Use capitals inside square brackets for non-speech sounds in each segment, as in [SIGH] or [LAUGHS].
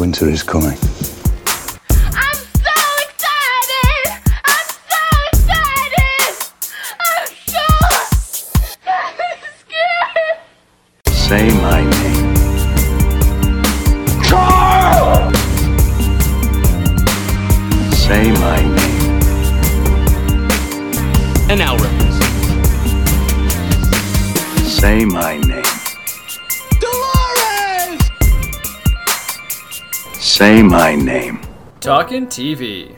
Winter is coming. I'm so excited! I'm so excited! I'm so scared! Say my name. Say my name. Talking TV.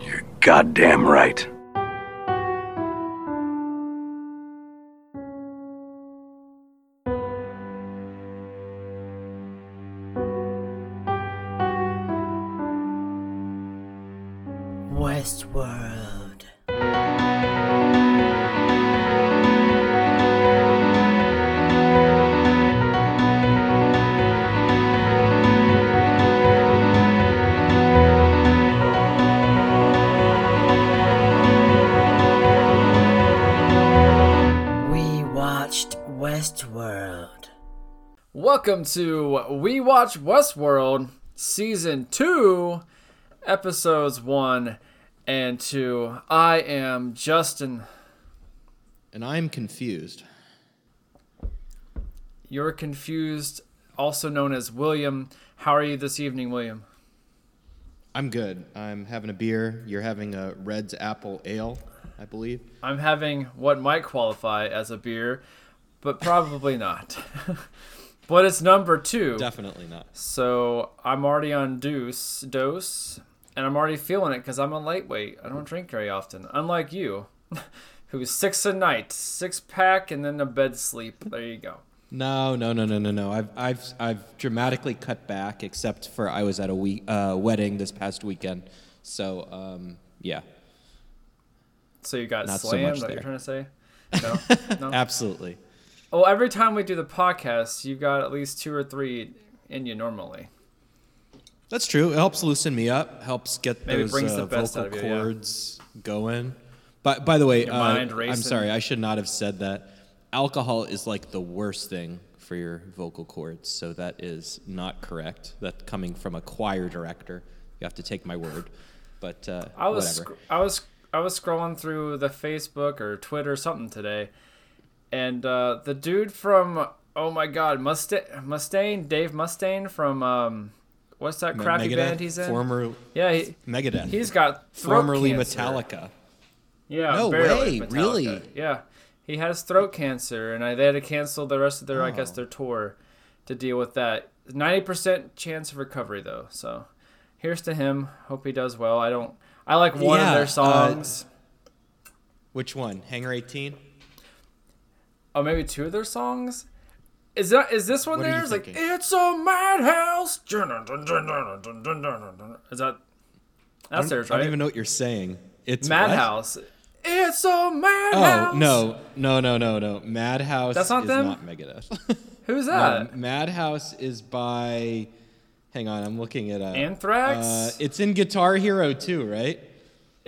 You're goddamn right. Welcome to We Watch Westworld, Season 2, Episodes 1 and 2. I am Justin. And I'm confused. You're confused, also known as William. How are you this evening, William? I'm good. I'm having a beer. You're having a Red's Apple Ale, I believe. I'm having what might qualify as a beer, but probably not. [LAUGHS] but it's number two. Definitely not. So I'm already on deuce dose, and I'm already feeling it because I'm a lightweight. I don't drink very often, unlike you, [LAUGHS] who's six a night, six pack, and then a bed sleep. There you go. No, no, no, no, no, no. I've, I've, I've dramatically cut back, except for I was at a week, uh, wedding this past weekend. So, um, yeah, So you got Not so slammed. much what you're trying to say? [LAUGHS] No, no. absolutely. Well, every time we do the podcast, you've got at least two or three in you normally. That's true. It helps loosen me up. Helps get Maybe those brings the uh, best vocal out of yeah. cords going. But by the way, uh, I'm sorry. I should not have said that. Alcohol is like the worst thing for your vocal cords. So that is not correct. That coming from a choir director. You have to take my word. But uh, I was sc- I was I was scrolling through the Facebook or Twitter or something today, and uh, the dude from oh my god Musta- Mustaine Dave Mustaine from um, what's that crappy Megadeth, band he's in? Former yeah, he, Megadeth. he's got throat formerly cancer. Metallica. Yeah, No way, Metallica. really? Yeah, he has throat cancer, and I, they had to cancel the rest of their I Oh. guess their tour to deal with that. Ninety percent chance of recovery though, so here's to him. Hope he does well. I don't. I like one Yeah, of uh, their songs. Which one? Hangar 18? Oh, maybe two of their songs. Is that is this one What are you theirs? Like it's a madhouse. Is that that's theirs, I don't even know what you're saying. It's what? Madhouse. It's a madhouse. Oh no, no, no, no, no! Madhouse. That's not is them? Not Megadeth. [LAUGHS] Who's no, that? Madhouse is by. Hang on, I'm looking at up. Anthrax? Uh, it's in Guitar Hero too, right?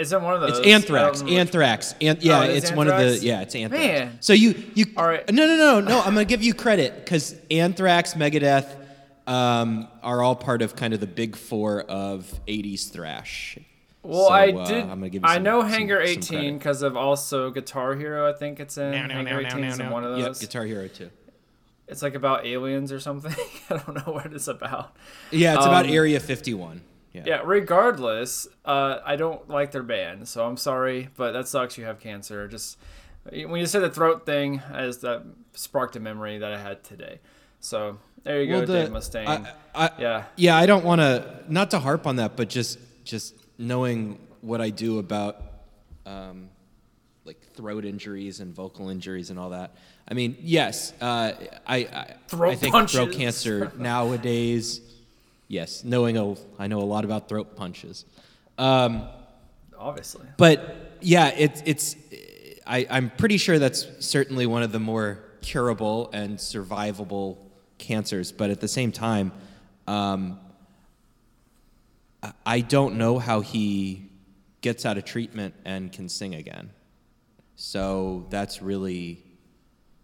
Is it one of those? It's Anthrax. I. Anthrax. An- yeah, Oh, it is it's one of the. Yeah, it's Anthrax. Man. So you you. All right. No, no, no, no. I'm gonna give you credit because Anthrax, Megadeth, um, are all part of kind of the big four of '80s thrash. Well, So, I uh, did. I'm gonna give you I know some- Hangar 18 because of also Guitar Hero. I think it's in Hangar 18 is in one of those. Yep, those. Guitar Hero too. It's like about aliens or something. [LAUGHS] I don't know what it's about. Yeah, it's about Um, Area 51. Yeah. Yeah, regardless, uh, I don't like their band, so I'm sorry, but that sucks. You have cancer. Just when you said the throat thing, as that sparked a memory that I had today. So there you go, Well, the- Dave Mustaine. I, I, yeah, Yeah, I don't want to not to harp on that, but just just knowing what I do about um, like throat injuries and vocal injuries and all that. I mean, yes, uh, I I, Throat I think punches. throat cancer [LAUGHS] nowadays. Yes, knowing a, I know a lot about throat punches. Um, obviously. but yeah, it's it's. I, I'm pretty sure that's certainly one of the more curable and survivable cancers. But at the same time, um, I- I don't know how he gets out of treatment and can sing again. So that's really.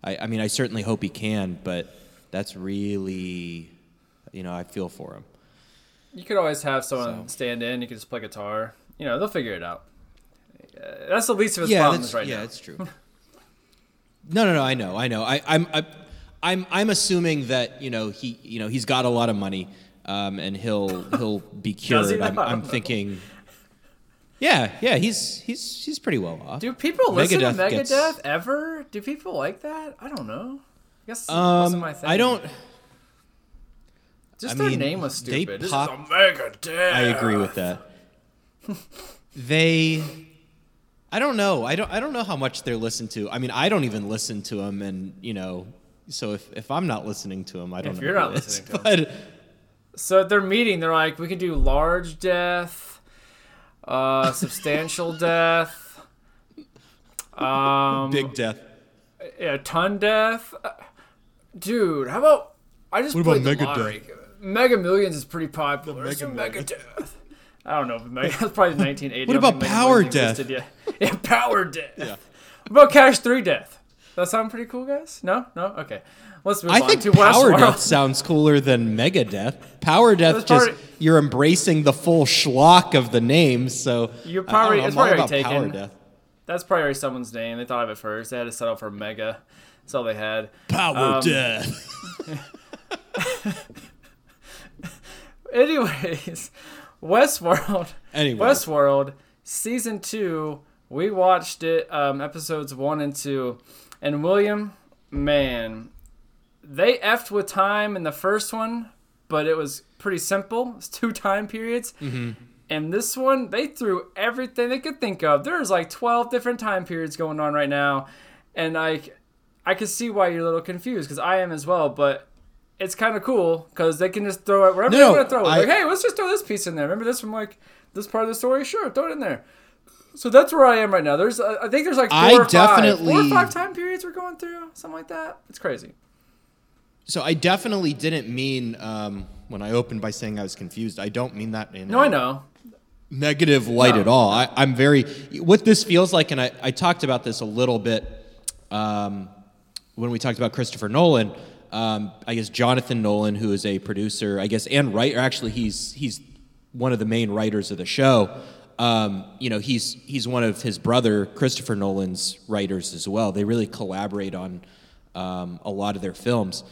I, I mean, I certainly hope he can, but that's really, you know, I feel for him. You could always have someone stand in. You could just play guitar. You know, they'll figure it out. Uh, that's the least of his yeah, problems right yeah, now. it's true. [LAUGHS] no, no, no. I know, I know. I, I'm, I, I'm, I'm assuming that you know he, you know, he's got a lot of money, um, and he'll he'll be [LAUGHS] cured. I'm. I'm thinking. Yeah, yeah, he's he's he's pretty well off. Do people listen to Megadeth gets- ever? Do people like that? I don't know. I guess Um, my thing. I don't. Just I their mean, name was they stupid. This pop- is a Megadeth. I agree with that. they, I don't know. I don't. I don't know how much they're listened to. I mean, I don't even listen to them, and you know, so if, if I'm not listening to them, I don't If know. you're who not it is. listening to but So at their meeting, they're like, we could do large death, uh, [LAUGHS] substantial death, um, big death. yeah, ton death. Uh, Dude, how about I just What played about the Megadeth? lottery. Mega Millions is pretty popular. It's a Mega Death. I don't know. if Mega, that's probably 1980. What about Power Death? existed yet. [LAUGHS] Yeah, Power Death. What about Cash 3 Death? That sound pretty cool, guys? No? No? Okay. Let's move I on think to Power Westworld. Death sounds cooler than Mega Death. Power Death just probably- you're embracing the full schlock of the name, So You're I don't probably- know, it's all probably about already Power. Death. That's probably someone's name. They thought of it first. They had to settle for Mega. That's all they had. Power Um, Death. [LAUGHS] [LAUGHS] [LAUGHS] Anyways, [LAUGHS] Westworld. Anyway. Westworld season two. We watched it, um, episodes one and two, and William, man, they effed with time in the first one, but it was pretty simple. [LAUGHS] It's two time periods. Mm-hmm. And this one, they threw everything they could think of. There's like 12 different time periods going on right now, and I, I can see why you're a little confused because I am as well. But it's kind of cool because they can just throw it wherever No, they want to throw it. I- like, hey, let's just throw this piece in there. Remember this from like this part of the story? Sure, throw it in there. So that's where I am right now. There's, uh, I think there's like four I or five, four or five time periods we're going through, something like that. It's crazy. So I definitely didn't mean um, when I opened by saying I was confused. I don't mean that in No, a I know. negative light No. at all. I, I'm very what this feels like, and I, I talked about this a little bit um, when we talked about Christopher Nolan. Um, I guess Jonathan Nolan, who is a producer, I guess, and writer. Actually, he's he's one of the main writers of the show. Um, you know, he's he's one of his brother Christopher Nolan's writers as well. They really collaborate on um, a lot of their films,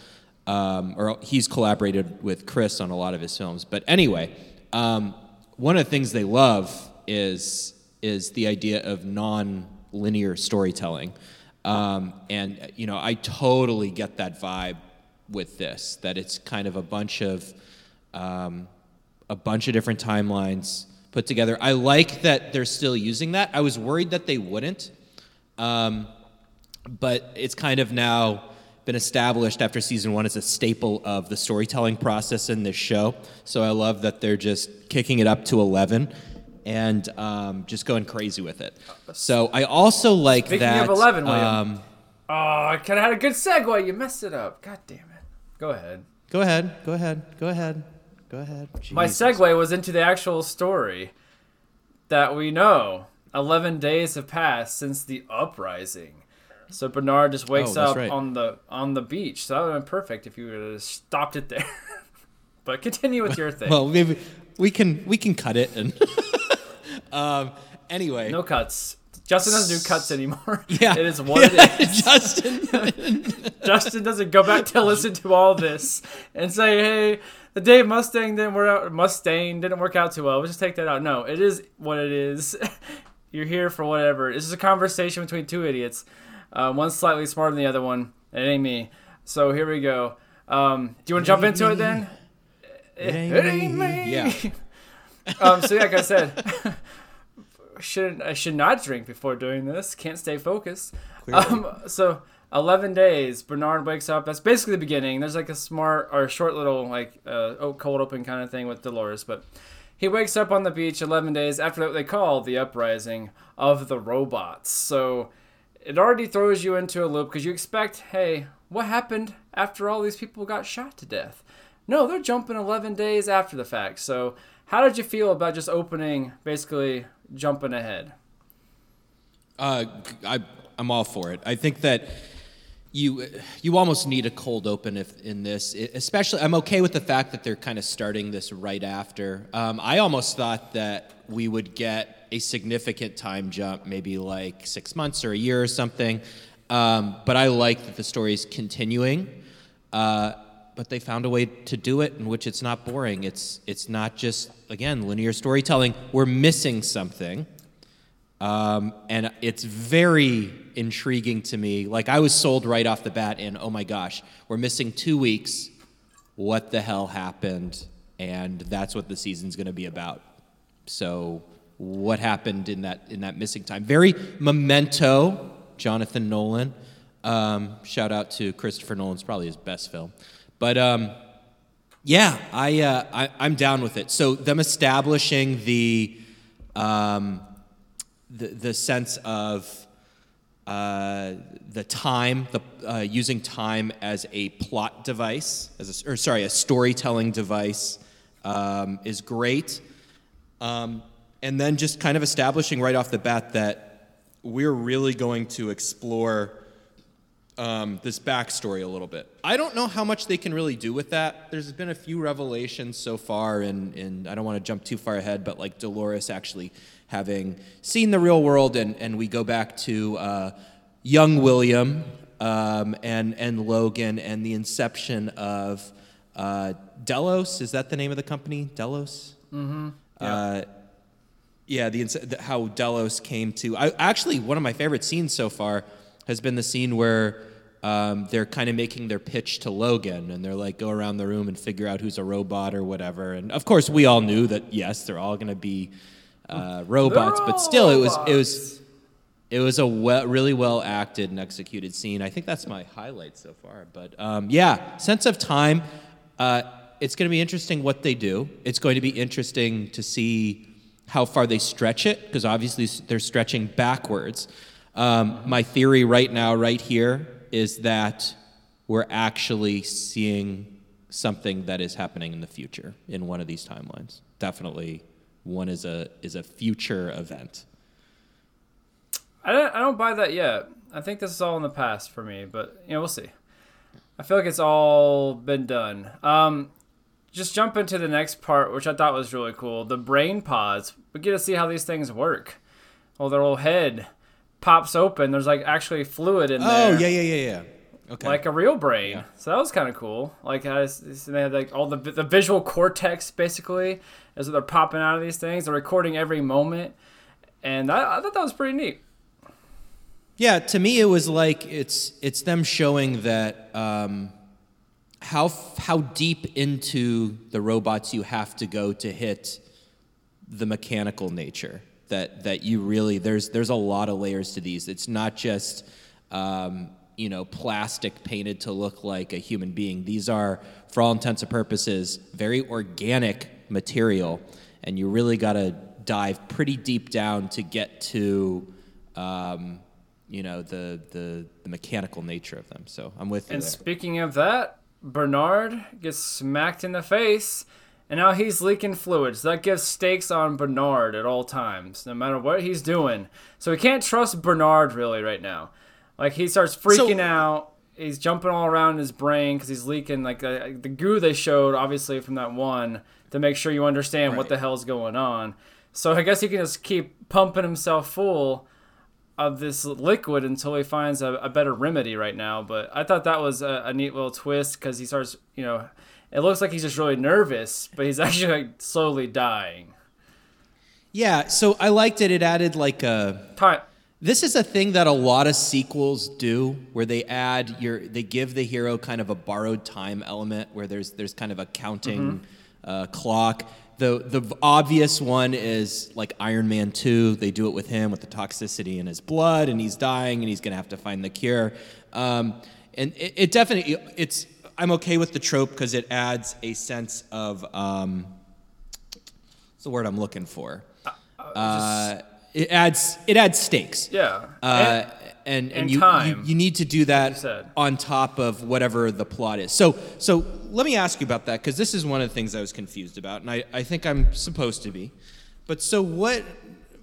um, or he's collaborated with Chris on a lot of his films. But anyway, um, one of the things they love is is the idea of non-linear storytelling, um, and you know, I totally get that vibe with this. That it's kind of a bunch of um, a bunch of different timelines put together. I like that they're still using that. I was worried that they wouldn't, um, but it's kind of now been established after season one as a staple of the storytelling process in this show. So I love that they're just kicking it up to 11 and um, just going crazy with it. So I also like Speaking that. of 11, William. um, Oh, I could have had a good segue. You messed it up. God damn it. Go ahead. go ahead. Go ahead. Go ahead. Go ahead. My segue was into the actual story that we know. 11 days have passed since the uprising. So Bernard just wakes Oh, up right. on the on the beach. So that would have been perfect if you would have stopped it there. [LAUGHS] but continue with your thing. [LAUGHS] Well, maybe we can we can cut it and. [LAUGHS] um. Anyway. no cuts. Justin doesn't do cuts anymore. [LAUGHS] Yeah. It is what it is. [LAUGHS] [LAUGHS] Justin. Justin doesn't go back to listen to all this and say, "Hey, the Dave Mustang didn't work out. Mustang didn't work out too well. We'll just take that out." No, it is what it is. You're here for whatever. This is a conversation between two idiots. Uh, one's slightly smarter than the other one. It ain't me. So here we go. Um, do you want to jump into it then? It It ain't me. Yeah. Um, so yeah, like I said, should I should not drink before doing this. Can't stay focused. Um, so eleven days. Bernard wakes up. That's basically the beginning. There's like a smart or short little like uh, oh, cold open kind of thing with Dolores, but he wakes up on the beach eleven days after what they call the uprising of the robots. So it already throws you into a loop because you expect, hey, what happened after all these people got shot to death? No, they're jumping 11 days after the fact. So, how did you feel about just opening, basically jumping ahead? Uh, I, I'm all for it. I think that, you you almost need a cold open if in this I- especially i'm okay with the fact that they're kind of starting this right after um, i almost thought that we would get a significant time jump maybe like six months or a year or something um, but i like that the story is continuing uh, but they found a way to do it in which it's not boring it's it's not just again linear storytelling we're missing something um, and it's very intriguing to me. Like I was sold right off the bat, and oh my gosh, we're missing two weeks. What the hell happened? And that's what the season's going to be about. So, what happened in that in that missing time? Very memento, Jonathan Nolan. Um, shout out to Christopher Nolan's probably his best film, but um, yeah, I, uh, I I'm down with it. So them establishing the um, the, the sense of uh, the time, the, uh, using time as a plot device, as a, or sorry, a storytelling device, um, is great. Um, and then just kind of establishing right off the bat that we're really going to explore um, this backstory a little bit. I don't know how much they can really do with that. There's been a few revelations so far, and, and I don't want to jump too far ahead, but like Dolores actually having seen the real world, and, and we go back to uh, young William um, and, and Logan and the inception of uh, Delos. Is that the name of the company? Delos? Mm-hmm. Uh, yeah, the, the how Delos came to. I, actually, one of my favorite scenes so far has been the scene where um, they're kind of making their pitch to Logan, and they're like, go around the room and figure out who's a robot or whatever. And of course, we all knew that yes, they're all going to be uh, [LAUGHS] robots, but still, it was it was it was a well, really well acted and executed scene. I think that's my highlight so far. But um, yeah, sense of time. Uh, it's going to be interesting what they do. It's going to be interesting to see how far they stretch it because obviously they're stretching backwards. Um, my theory right now, right here, is that we're actually seeing something that is happening in the future in one of these timelines. Definitely, one is a is a future event. I don't, I don't buy that yet. I think this is all in the past for me, but you know we'll see. I feel like it's all been done. Um, just jump into the next part, which I thought was really cool. The brain pods. We get to see how these things work. Well, their little head pops open. There's like actually fluid in there. Oh yeah yeah yeah yeah. Okay. like a real brain. So that was kind of cool. Like as they had like all the the visual cortex basically as they're popping out of these things. They're recording every moment, and I, I thought that was pretty neat. Yeah, to me, it was like it's it's them showing that um, how how deep into the robots you have to go to hit the mechanical nature. That that you really there's there's a lot of layers to these. It's not just um, you know plastic painted to look like a human being. These are, for all intents and purposes, very organic material, and you really got to dive pretty deep down to get to. Um, you know the, the the mechanical nature of them. So I'm with you. And there. speaking of that, Bernard gets smacked in the face, and now he's leaking fluids. That gives stakes on Bernard at all times, no matter what he's doing. So we can't trust Bernard really right now. Like he starts freaking So- out. He's jumping all around his brain because he's leaking like uh, the goo they showed, obviously from that one, to make sure you understand what the hell's going on. So I guess he can just keep pumping himself full of this liquid until he finds a, a better remedy right now. But I thought that was a, a neat little twist because he starts, you know, it looks like he's just really nervous, but he's actually like slowly dying. yeah, so I liked it. It added like a. Time. This is a thing that a lot of sequels do, where they add your, they give the hero kind of a borrowed time element, where there's there's kind of a counting uh, clock. The the obvious one is like Iron Man two. They do it with him with the toxicity in his blood, and he's dying, and he's gonna have to find the cure. Um, and it, it definitely, it's I'm okay with the trope because it adds a sense of um, what's the word I'm looking for? Uh, it adds it adds stakes. Yeah. Uh, and and, and you, time, you you need to do that said. on top of whatever the plot is. So so let me ask you about that because this is one of the things I was confused about, and I, I think I'm supposed to be. But so what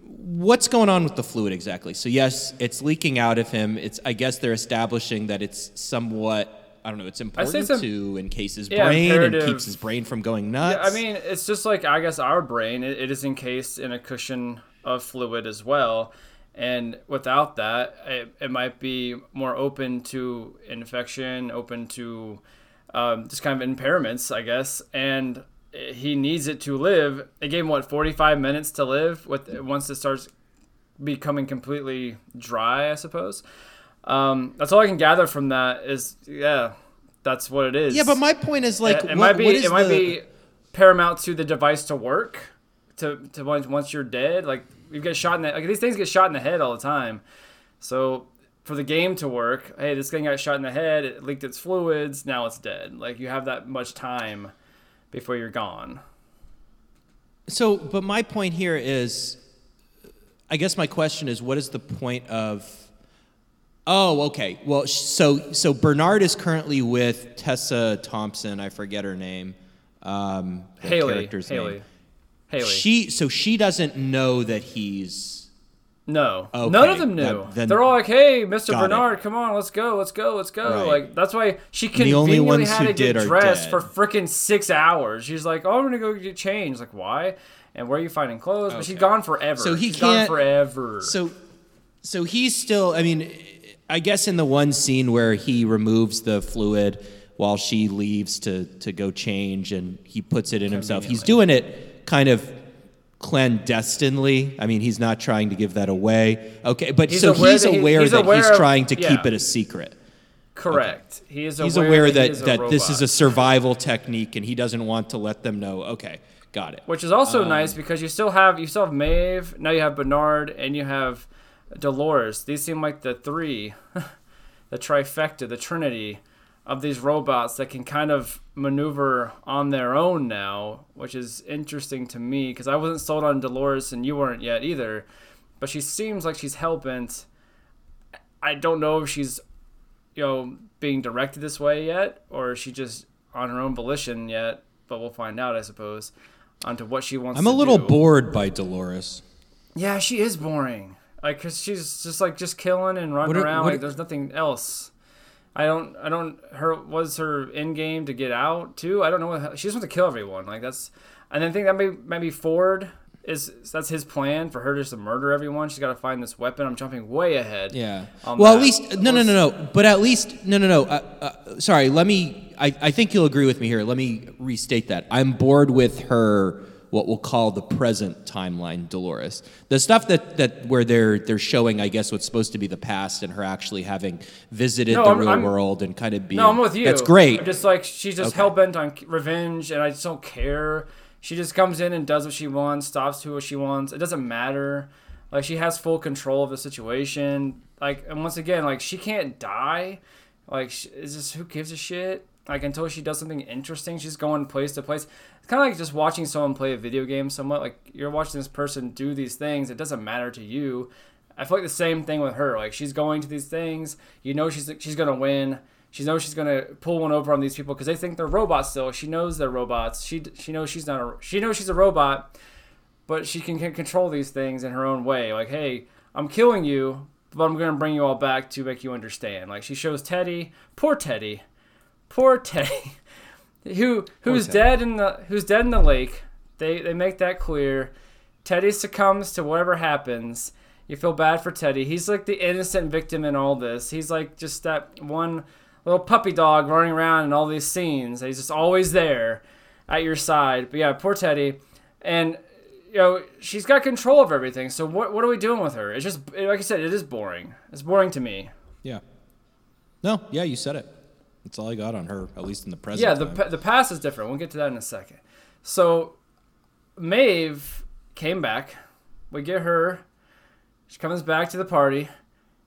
what's going on with the fluid exactly? So yes, it's leaking out of him. It's I guess they're establishing that it's somewhat I don't know. It's important some- to encase his Yeah, brain and keeps his brain from going nuts. Yeah, I mean, it's just like I guess our brain. It, it is encased in a cushion of fluid as well, and without that, it, it might be more open to infection, open to um, just kind of impairments, I guess. And he needs it to live. It gave him what forty five minutes to live. With once it starts becoming completely dry, I suppose. Um, that's all I can gather from that. Is yeah, that's what it is. yeah, but my point is like, it, it what- might be it might the- be paramount to the device to work to to once once you're dead like you get shot in the like these things get shot in the head all the time so for the game to work hey this thing got shot in the head it leaked its fluids now it's dead like you have that much time before you're gone So, but my point here is, I guess my question is, what is the point of? Oh, okay. Well, so so Bernard is currently with Tessa Thompson. I forget her name. Um, the haley character's haley name. haley She so she doesn't know that he's. No, Okay, none of them knew. that- then- They're all like, "Hey, Got Bernard, come on, let's go, let's go, let's go!" Right. Like that's why she the only conveniently had to get dressed for freaking six hours. She's like, "Oh, I'm gonna go get changed." Like, why? And where are you finding clothes? But she's Okay. gone forever. So he She's gone can't- forever. So, so he's still. I mean, I guess in the one scene where he removes the fluid while she leaves to to go change, and he puts it in himself. He's doing it kind of clandestinely. I mean, he's not trying to give that away. Okay, but He's so aware he's that he- aware he's that aware he's of- trying to yeah. keep it a secret. Correct. He is He's aware, aware he that that this is a survival technique, and he doesn't want to let them know. Okay, got it. Which is also Um, nice because you still have you still have Maeve, now you have Bernard, and you have Dolores. These seem like the three, [LAUGHS] the trifecta, the trinity of these robots that can kind of maneuver on their own now, which is interesting to me because I wasn't sold on Dolores and you weren't yet either. But she seems like she's hell bent. I don't know if she's, you know, being directed this way yet, or is she just on her own volition yet. But we'll find out, I suppose, onto what she wants. I'm a little do. bored by Dolores. Yeah, she is boring. Like, cause she's just like just killing and running What around. like, there's nothing else. I don't. I don't. Her was her end game to get out too. I don't know what she just wants to kill everyone. Like that's. And then I think that may maybe Ford is that's his plan for her just to murder everyone. She's got to find this weapon. I'm jumping way ahead. Yeah. Well, that. at least no, no, no, no. But at least no, no, no. Uh, uh, sorry. Let me. I, I think you'll agree with me here. Let me restate that. I'm bored with her. What we'll call the present timeline, Dolores. The stuff that, that where they're they're showing, I guess, what's supposed to be the past, and her actually having visited No, the I'm- real I'm- world and kind of being. No, I'm with you. That's great. I'm just like she's just Okay. hell bent on revenge, and I just don't care. She just comes in and does what she wants, stops who she wants. It doesn't matter. Like she has full control of the situation. Like, and once again, like she can't die. Like, is this who gives a shit. Like until she does something interesting, she's going place to place. It's kind of like just watching someone play a video game. Somewhat like you're watching this person do these things. It doesn't matter to you. I feel like the same thing with her. Like she's going to these things. You know she's she's gonna win. She knows she's gonna pull one over on these people because they think they're robots. Still, she knows they're robots. She she knows she's not a she knows she's a robot, but she can, can control these things in her own way. Like, hey, I'm killing you, but I'm gonna bring you all back to make you understand. Like she shows Teddy, poor Teddy, poor Teddy, [LAUGHS] who who's dead in the who's dead in the lake. They they make that clear. Teddy succumbs to whatever happens. You feel bad for Teddy. He's like the innocent victim in all this. He's like just that one little puppy dog running around in all these scenes. He's just always there at your side. But yeah, poor Teddy. And you know, she's got control of everything. So what what are we doing with her? It's just like I said, it is boring. It's boring to me. yeah. No. Yeah, you said it. That's all I got on her, at least in the present. Yeah, the time. the past is different. We'll get to that in a second. So, Maeve came back. We get her. She comes back to the party,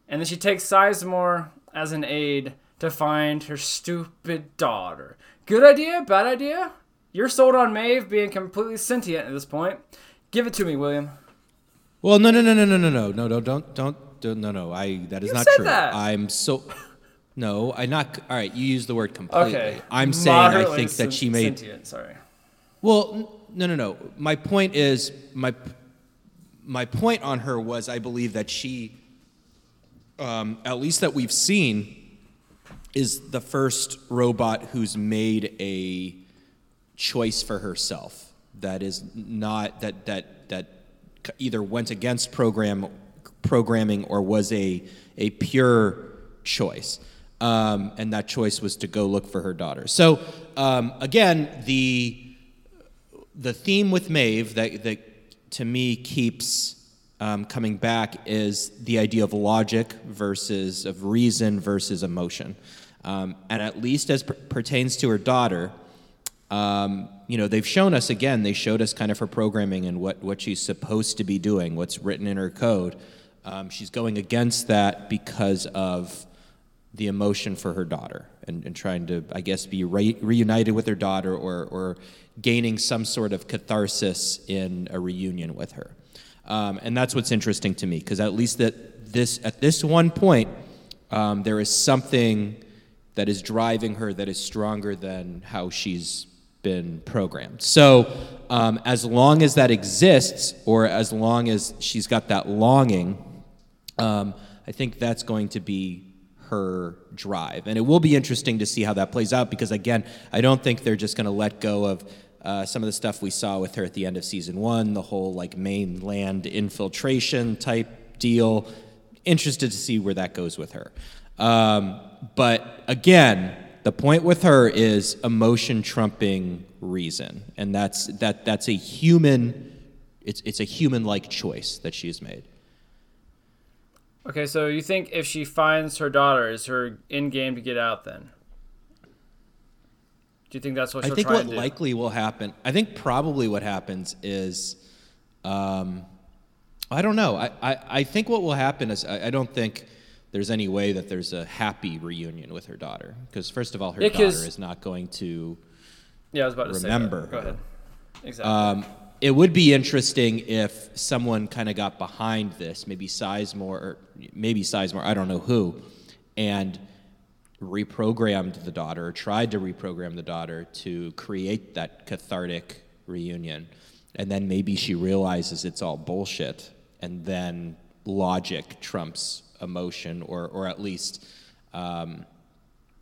and then she takes Sizemore as an aide to find her stupid daughter. Good idea? Bad idea? You're sold on Maeve being completely sentient at this point. Give it to me, William. Well, no, no, no, no, no, no, no, no, no, don't, don't, don't no, no. I that is You not said true. that. I'm so. No, I not. All right, you use the word completely. Okay. I'm saying I Moderately think that she made. sentient. Sorry. Well, no, no, no. My point is my my point on her was I believe that she, um, at least that we've seen, is the first robot who's made a choice for herself that is not that that that either went against program programming or was a a pure choice um, and that choice was to go look for her daughter so um, again the the theme with Maeve that, that to me keeps um, coming back is the idea of logic versus of reason versus emotion. Um, and at least as per- pertains to her daughter, um, you know, they've shown us again, they showed us kind of her programming and what, what she's supposed to be doing, what's written in her code. Um, she's going against that because of the emotion for her daughter and, and trying to, I guess, be re- reunited with her daughter or, or gaining some sort of catharsis in a reunion with her. Um, and that's what's interesting to me because at least that this at this one point, um, there is something that is driving her that is stronger than how she's been programmed. So, um, as long as that exists, or as long as she's got that longing, um, I think that's going to be her drive. And it will be interesting to see how that plays out because, again, I don't think they're just going to let go of uh, some of the stuff we saw with her at the end of season one, the whole like mainland infiltration type deal. Interested to see where that goes with her. Um, but again, the point with her is emotion trumping reason, and that's that that's a human. It's it's a human like choice that she's made. Okay, so you think if she finds her daughter, is her in game to get out then? Do you think that's what I think try what likely will happen. I think probably what happens is, um, I don't know. I, I, I think what will happen is I, I don't think there's any way that there's a happy reunion with her daughter because first of all, her Yeah, daughter is not going to. yeah, I was about to say. remember That. Go ahead. Exactly. Um, it would be interesting if someone kind of got behind this, maybe Sizemore, or maybe Sizemore, I don't know who, and reprogrammed the daughter, tried to reprogram the daughter to create that cathartic reunion. And then maybe she realizes it's all bullshit, and then logic trumps emotion, or, or at least. Um,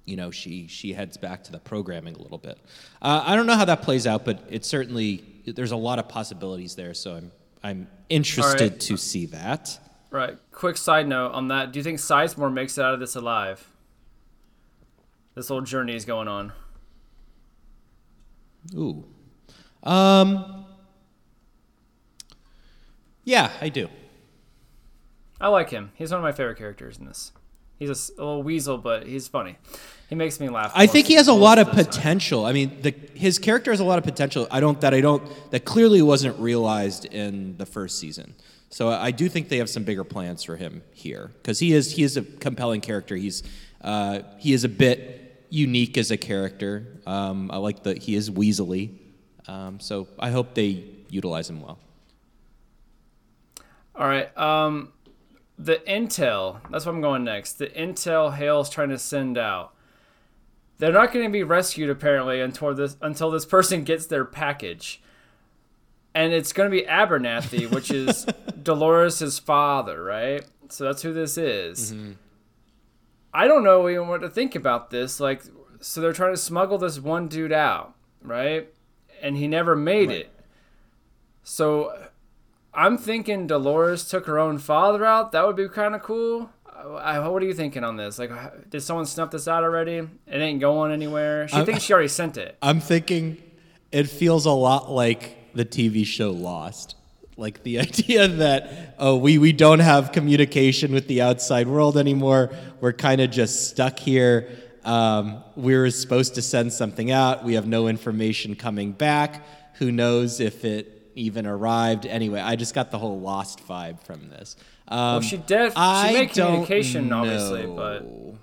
you know, she she heads back to the programming a little bit. Uh, I don't know how that plays out, but it certainly there's a lot of possibilities there. So I'm I'm interested right. to see that. right. Quick side note on that. Do you think Sizemore makes it out of this alive? This whole journey is going on. Ooh, um, yeah, I do. I like him. He's one of my favorite characters in this. He's a little weasel, but he's funny. He makes me laugh. I think he has a lot of the time. potential. I mean, the, his character has a lot of potential. I don't that I don't that clearly wasn't realized in the first season. So I do think they have some bigger plans for him here because he is he is a compelling character. He's uh, he is a bit unique as a character. Um, I like that he is weaselly. Um, so I hope they utilize him well. All right. Um, the intel. That's what I'm going next. The intel Hale's trying to send out. They're not going to be rescued apparently until this until this person gets their package, and it's going to be Abernathy, which is [LAUGHS] Dolores' father, right? So that's who this is. Mm-hmm. I don't know even what to think about this. Like, so they're trying to smuggle this one dude out, right? And he never made it. So I'm thinking Dolores took her own father out. That would be kind of cool. I, what are you thinking on this? Like, did someone snuff this out already? It ain't going anywhere. She I'm- thinks she already sent it. I'm thinking it feels a lot like the TV show Lost. Like the [LAUGHS] idea that, oh, we, we don't have communication with the outside world anymore. We're kind of just stuck here. Um, we were supposed to send something out. We have no information coming back. Who knows if it even arrived? Anyway, I just got the whole Lost vibe from this. Um, Well, she did. She I made communication, obviously, but know.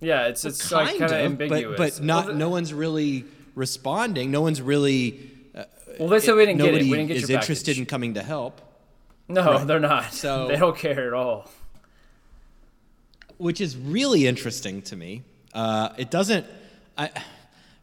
yeah, it's it's like kind of ambiguous. But, but not. Well, no one's really responding. No one's really. Well, they said we didn't get it. Nobody We didn't get is your interested package. in coming to help, No, they're not. So- [LAUGHS] they don't care at all. which is really interesting to me. Uh, it doesn't. I,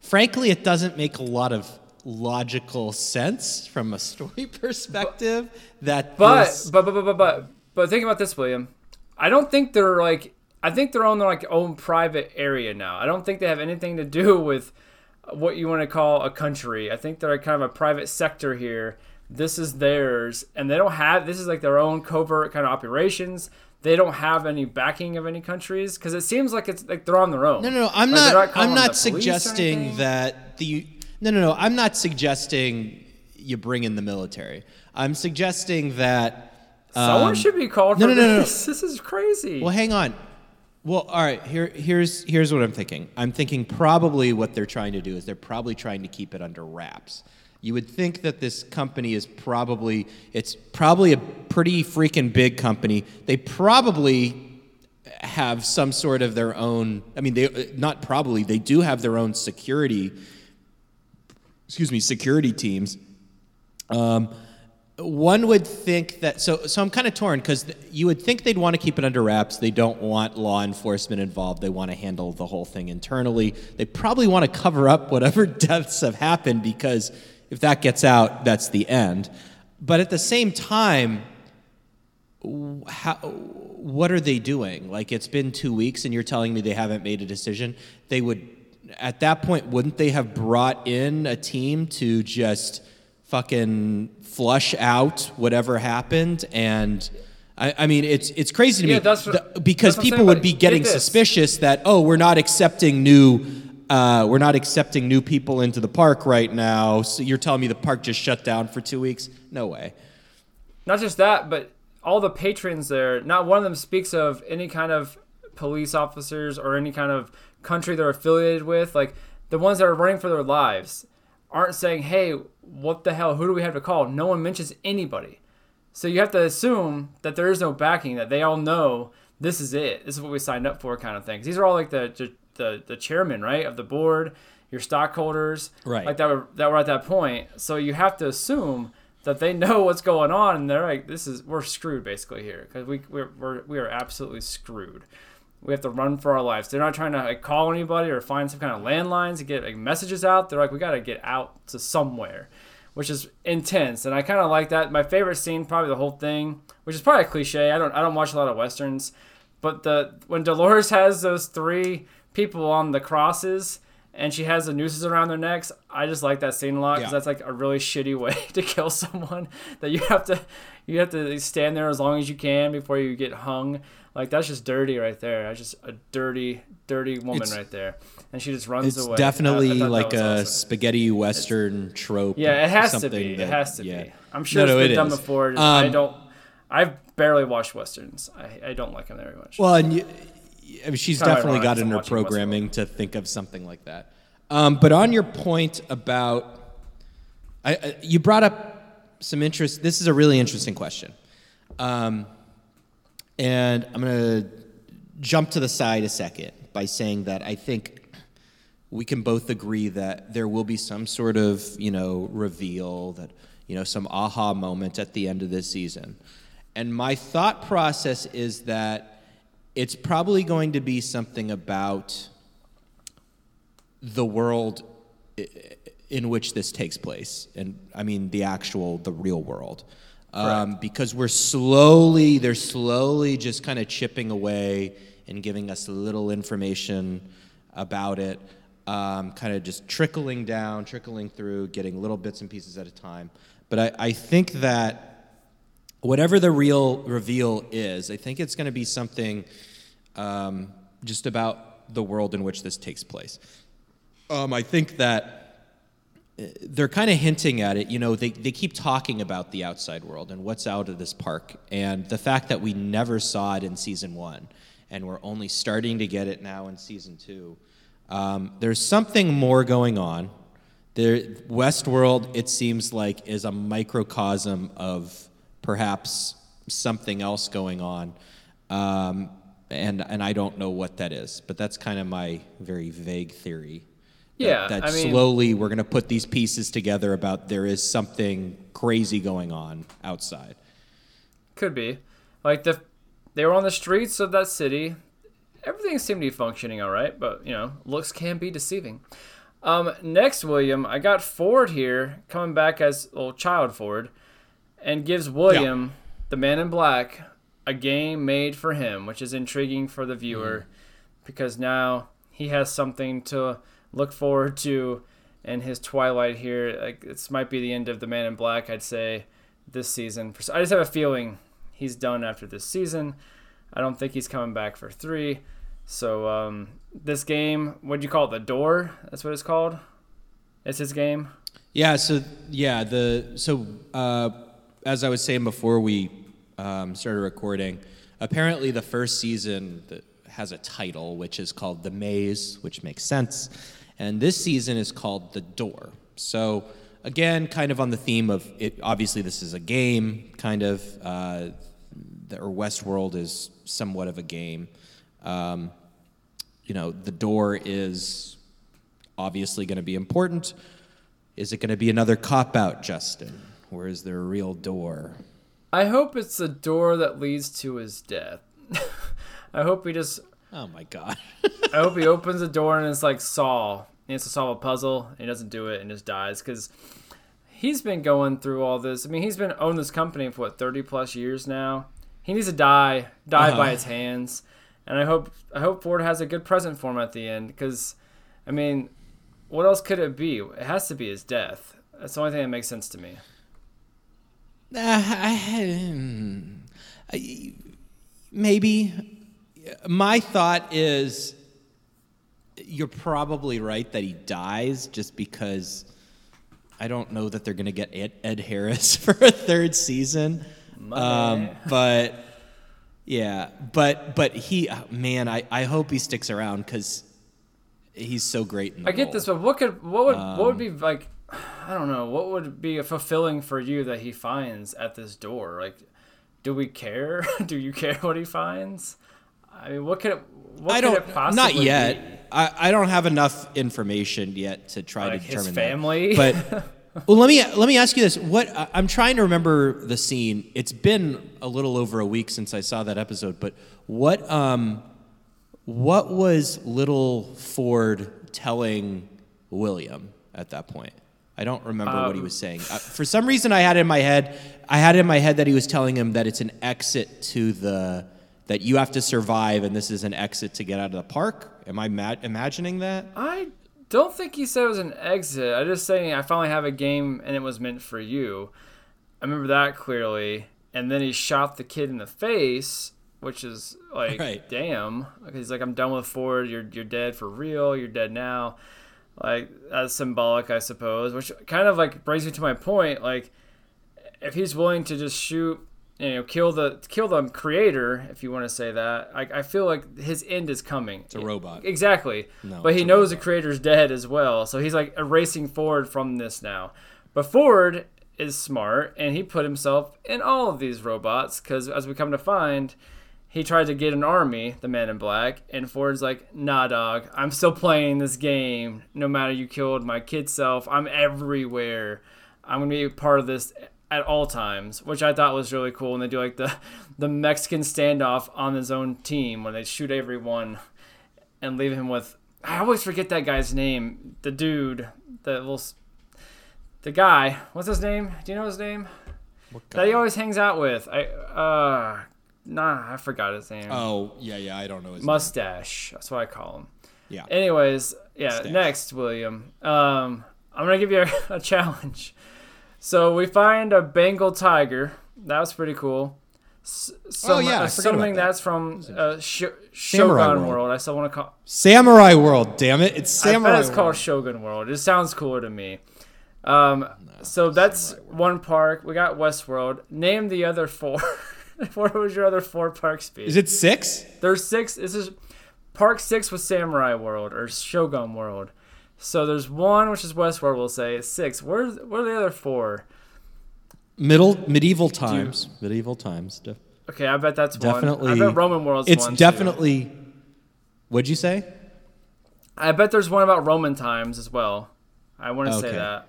frankly, it doesn't make a lot of logical sense from a story [LAUGHS] perspective that But, this- but but but but but but think about this, William. I don't think they're like. I think they're on their like own private area now. I don't think they have anything to do [LAUGHS] with what you want to call a country. I think they're kind of a private sector here. This is theirs, and they don't have. This is like their own covert kind of operations. They don't have any backing of any countries because it seems like it's like they're on their own. No, no, no. I'm they're not. I'm not suggesting that the. No, no, no. I'm not suggesting you bring in the military. I'm suggesting that. Someone um, should be called no, for no, no, no. this. [LAUGHS] This is crazy. Well, hang on. Well, all right. Here, here's here's what I'm thinking. I'm thinking probably what they're trying to do is they're probably trying to keep it under wraps. You would think that this company is probably it's probably a pretty freaking big company. They probably have some sort of their own. I mean, they not probably. They do have their own security. Excuse me, security teams. Um, one would think that so so I'm kind of torn because you would think they'd want to keep it under wraps. They don't want law enforcement involved. They want to handle the whole thing internally. They probably want to cover up whatever [LAUGHS] deaths have happened because if that gets out, that's the end. But at the same time, how, what are they doing? Like it's been two weeks and you're telling me they haven't made a decision. They would, at that point, wouldn't they have brought in a team to just fucking flush out whatever happened? And I, I mean, it's it's crazy to Yeah, me that's what- the- because that's people would be getting suspicious that oh, we're not accepting new. Uh, we're not accepting new people into the park right now. So you're telling me the park just shut down for two weeks? No way. not just that, but all the patrons there, not one of them speaks of any kind of police officers or any kind of country they're affiliated with. Like the ones that are running for their lives aren't saying, hey, what the hell? Who do we have to call? No one mentions anybody. So you have to assume that there is no backing, that they all know this is it. This is what we signed up for, kind of things. These are all like the the, the chairman, right, of the board, your stockholders, Right. Like that were that were at that point. So you have to assume that they know [LAUGHS] what's going on, and they're like, "This is we're screwed basically here because we we're, we're we are absolutely screwed. We have to run for our lives. They're not trying to like, call anybody or find some kind of landlines to get like, messages out. They're like, we got to get out to somewhere, which is intense. And I kind of like that. My favorite scene, probably the whole thing, which is probably a cliche. I don't I don't watch a lot of westerns, but the when Dolores [LAUGHS] has those three people on the crosses and she has the nooses around their necks, I just like that scene a lot because Yeah. that's like a really [LAUGHS] shitty way [LAUGHS] to kill someone. That you have to you have to stand there as long as you can before you get hung. Like that's just dirty right there. That's just a dirty, dirty woman It's- right there, and she just runs It's away. I- I definitely thought that like a awesome. spaghetti western trope. Yeah, it has to be. it has to yeah. be. I'm sure No, no, it's been it done is. before. Just- I Um, don't. I've barely watched westerns. I, I don't like them very much. Well, and you, I mean, she's definitely got in her watching Westworld. programming to think of something like that. Um, but on your point about, I, I, you brought up some interest. This is a really interesting question, um, and I'm going to jump to the side a second by saying that I think we can both agree that there will be some sort of you know reveal that you know some aha moment at the end of this season. And my thought process is that it's probably going to be something about the world in which this takes place. And i mean the actual the real world um, because we're slowly they're slowly just kind of chipping away and giving us little information about it um, kind of just trickling down trickling through getting little bits and pieces at a time but i, I think that whatever the real reveal is, I think it's going to be something um, just about the world in which this takes place. Um, I think that they're kind of hinting at it. You know, they, they keep talking about the outside world and what's out of this park, and the fact that we never saw it in season one, and we're only starting to get it now in season two. Um, there's something more going on. There, Westworld, it seems like, is a microcosm of perhaps something else going on, um, and and I don't know what that is. But that's kind of my very vague theory. That- Yeah, that, I mean- slowly we're going to put these pieces together about there is something crazy going on outside. Could be. Like the they were on the streets of that city. Everything seemed to be functioning all right, but you know, looks can be deceiving. Um, next, William, I got Ford here coming back as well, child Ford, and gives William, the Man in Black, a game made for him, which is intriguing for the viewer because now he has something to look forward to in his twilight here. Like this might be the end of the Man in Black, I'd say, this season. I just have a feeling he's done after this season. I don't think he's coming back for three. So um, this game, what'd you call it? The Door? That's what it's called. It's his game. Yeah. So yeah, the so uh, as I was saying before we um, started recording, apparently the first season has a title which is called The Maze, which makes sense, and this season is called The Door. So again, kind of on the theme of it. Obviously, this is a game, kind of. Uh, the, or Westworld is somewhat of a game. Um, you know, The Door is obviously going to be important. Is it going to be another cop out, Justin? Or is there a real door? I hope it's the door that leads to his death. [LAUGHS] I hope he just. Oh my God. I hope he opens the door and it's like Saw. He has to solve a puzzle and he doesn't do it and just dies because he's been going through all this. I mean, he's been owning this company for what thirty plus years now. He needs to die, die Uh-huh. by his hands, and I hope I hope Ford has a good present for him at the end because, I mean, what else could it be? It has to be his death. That's the only thing that makes sense to me. Uh, I, I- maybe. My thought is you're probably right that he dies just because I don't know that they're going to get Ed, Ed Harris [LAUGHS] for a third season. Um, but yeah, but but he uh, man, I, I hope he sticks around because he's so great. In the I get role. this, but what could what would what would Um, be like? I don't know. What would be fulfilling for you that he finds at this door? Like, do we care? [LAUGHS] do you care what he finds? I mean, what could it? What I could don't. it possibly Not be? yet. I, I don't have enough information yet to try Like to his determine family? That. But well, let me let me ask you this: What I'm trying to remember the scene. It's been a little over a week since I saw that episode. But what um, what was little Ford telling William at that point? I don't remember what Um, he was saying. Uh, for some reason, I had it in my head. I had it in my head that he was telling him that it's an exit to the that you have to survive, and this is an exit to get out of the park. Am I ma- imagining that? I don't think he said it was an exit. I just saying I finally have a game and it was meant for you. I remember that clearly. And then he shot the kid in the face, which is like, [LAUGHS] Right. damn. He's like, I'm done with Ford. You're you're dead for real. You're dead now. Like that's symbolic, I suppose. Which kind of like brings me to my point. Like, if he's willing to just shoot, you know, kill the kill the creator, if you want to say that, I, I feel like his end is coming. It's a robot. Exactly. No, but he knows the creator's dead as well, so he's like erasing Ford from this now. But Ford is smart, and he put himself in all of these robots because, as we come to find, he tried to get an army, the Man in Black, and Ford's like, "Nah, dog, I'm still playing this game. No matter you killed my kid self, I'm everywhere. I'm gonna be a part of this." At all times, which I thought was really cool, and they do like the [LAUGHS] the Mexican standoff on his own team when they shoot everyone and leave him with I always forget that guy's name. The dude, the little, the guy. What's his name? Do you know his name? That he always hangs out with. I uh, nah, I forgot his name. Oh yeah, yeah. I don't know. His name. Mustache. That's what I call him. Yeah. Anyways, yeah. Mustache. Next, William. Um, I'm gonna give you a, [LAUGHS] a challenge. So we find a Bengal tiger. That was pretty cool. S- some, Oh, yeah, about assuming that. that's from uh, Sh- Shogun World. World. I still want to call. Samurai World. Damn it! It's Samurai I bet it's World. called Shogun World. It sounds cooler to me. Um, so that's one park. We got Westworld. Name the other four. [LAUGHS] what would your other four parks be? Is it six? There's six. This is Park Six was Samurai World or Shogun World. So there's one which is Westworld. We'll say six. Where where are the other four? Middle medieval times. Medieval times. Def- Okay, I bet that's definitely. one. I bet Roman World's It's one. too. definitely. What'd you say? I bet there's one about Roman times as well. I want to say that.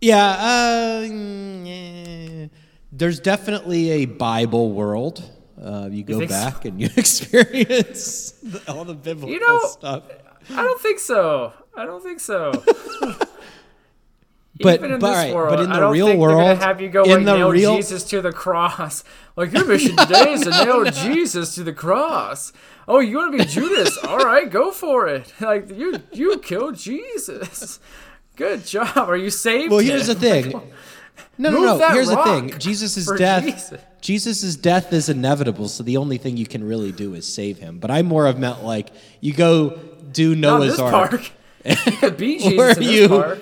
Yeah, uh, there's definitely a Bible world. Uh, you go so? back and you [LAUGHS] experience the, all the biblical You know, stuff. I don't think so. I don't think so. [LAUGHS] But- Even in but this alright, world, but in I the don't real world- have you go in like the nail real- Jesus to the cross. [LAUGHS] Like your mission today is to nail [LAUGHS] Jesus to the cross. Oh, you want to be Judas? All right, go for it. Like you, you killed Jesus. Good job. Are you saved? Well, here's the him? thing. No, no, Move no. Here's the thing. Jesus' death. Jesus. Jesus' death is inevitable, so the only thing you can really do is save him. But I more have meant like you go do Noah's Ark, park. [LAUGHS] [LAUGHS] You could Or Jesus in this you- park.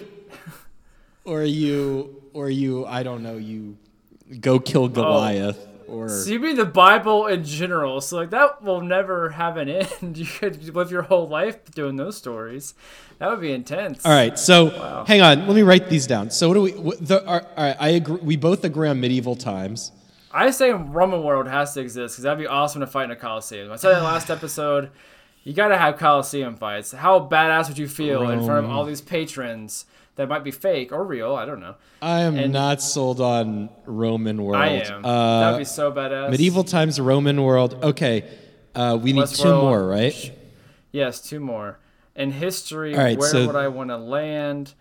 [LAUGHS] or you, or you, I don't know, you go kill oh. Goliath, or So you mean the Bible in general? So like that will never have an end. You could live your whole life doing those stories. That would be intense. All right, so hang on. Let me write these down. So what do we? What, the, all right, I agree. We both agree on medieval times. I say Roman world has to exist because that'd be awesome to fight in a Coliseum. I said the last episode, you got to have Coliseum fights. How badass would you feel in front of all these patrons that might be fake or real? I don't know. I am And- not sold on Roman world. I am. Uh, that'd be so badass. medieval times, Roman world. Okay, uh, we need two Westworld. more, right? Yes, two more. In history, right, where so- would I want to land?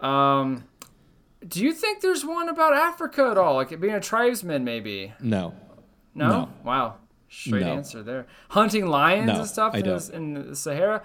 Um, do you think there's one about Africa at all? Like being a tribesman, maybe? No. No. No. Wow. Straight No. answer there. Hunting lions No, and stuff in, the, in the Sahara.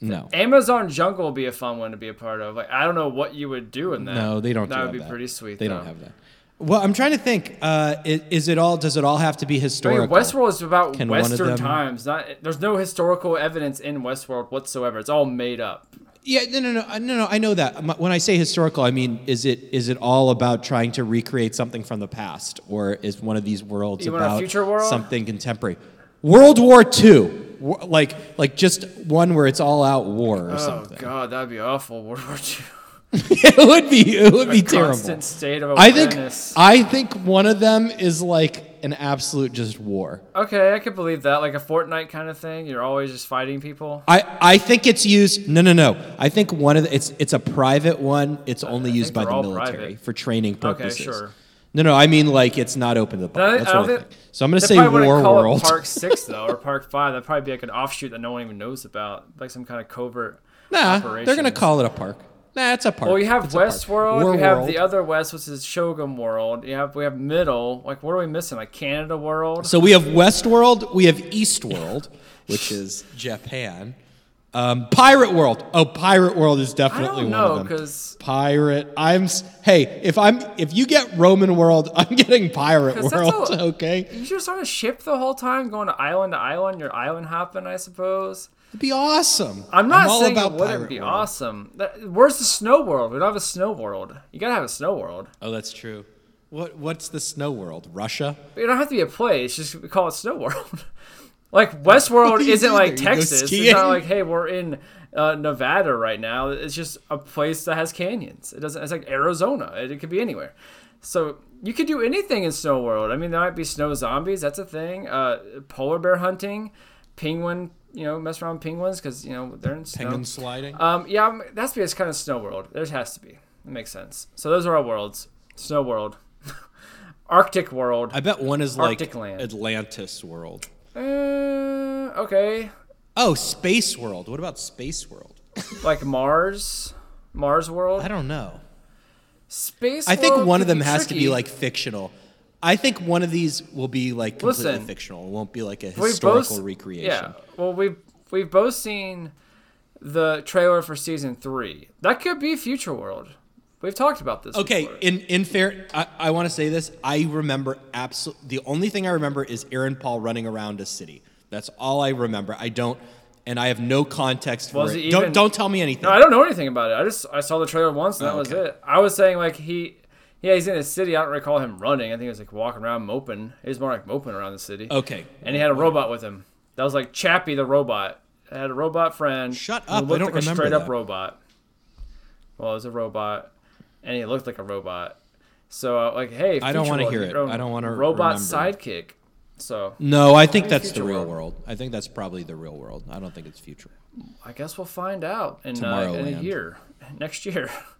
No. Amazon jungle would be a fun one to be a part of. Like I don't know what you would do in that. No, they don't. That do would be that. pretty sweet. They though. don't have that. Well, I'm trying to think. Uh, is, is it all? Does it all have to be I historical? mean, Westworld is about Can Western them- times. Not there's no historical evidence in Westworld whatsoever. It's all made up. Yeah, no, no, no, uh, no, no. I know that. When I say historical, I mean is it is it all about trying to recreate something from the past, or is one of these worlds You a about future world? something contemporary? World War II, like like just one where it's all out war or Oh something. Oh God, that'd be awful. World War II. [LAUGHS] it would be it would be terrible. Constant state of awareness. I think. I think one of them is like an absolute just war. okay, I could believe that. Like a Fortnite kind of thing. You're always just fighting people. I, I think it's used. No, no, no. I think one of the, it's it's a private one. It's only used by the military private. for training purposes. Okay, sure. No, no. I mean like it's not open to the public. That's I what I think-. So I'm gonna say War World. Park [LAUGHS] Six though, or Park Five. That'd probably be like an offshoot that no one even knows about, like some kind of covert. Nah, they're gonna call it a park. Nah, it's a park. Well, you have It's a park. Westworld. You have World. the other West, which is Shogun World. You have we have Middle. Like, what are we missing? Like Canada World. So we have Westworld. We have Eastworld, which is Japan. Um, Pirate World. Oh, Pirate World is definitely don't one of know them. because Pirate. I'm. Hey, if I'm if you get Roman World, I'm getting Pirate World. all- [LAUGHS] okay, you just on a ship the whole time, going to island to island. You're island hopping, I suppose. It'd be awesome. I'm not all saying about it wouldn't be World. awesome. That, where's the snow world? We don't have a snow world. You gotta have a snow world. Oh, that's true. What What's the snow world? Russia? You don't have to be a place. Just we call it Snow World. [LAUGHS] like Westworld [LAUGHS] isn't like there? You go Texas. It's not like hey, we're in uh, Nevada right now. It's just a place that has canyons. It doesn't. It's like Arizona. It, it could be anywhere. So you could do anything in Snow World. I mean, there might be snow zombies. That's a thing. Uh, polar bear hunting, penguin. You know, mess around with penguins because you know they're in snow. Penguin sliding? Um, yeah, um, that's be it's kind of snow world. There has to be. It makes sense. So those are our worlds: snow world, [LAUGHS] Arctic world. I bet one is like land. Atlantis world. Uh, okay, Oh, Space World. What about Space World? [LAUGHS] like Mars, Mars world, I don't know. space. I think one of them be has to be like fictional. I think one of these will be like completely Listen, fictional. It won't be like a historical both- recreation. Yeah. Well, we've we've both seen the trailer for season three. That could be future world. We've talked about this. Okay, before. in in fair, I, I want to say this. I remember absolutely. The only thing I remember is Aaron Paul running around a city. That's all I remember. I don't, and I have no context for Was it. it don't don't tell me anything. No, I don't know anything about it. I just I saw the trailer once and oh, that Oh, was okay. it. I was saying like he, yeah, he's in the city. I don't recall him running. I think he was like walking around moping. He was more like moping around the city. okay, And he had a robot with him. That was like Chappie the robot. I had a robot friend. Shut who up, I don't like a remember straight up robot. Well, it was a robot, and he looked like a robot. So uh, like, hey, I don't wanna hear it. I don't wanna robot remember. sidekick. So no, I think that's the real world. world. I think that's probably the real world. I don't think it's future. I guess we'll find out in, uh, in a year, next year, [LAUGHS]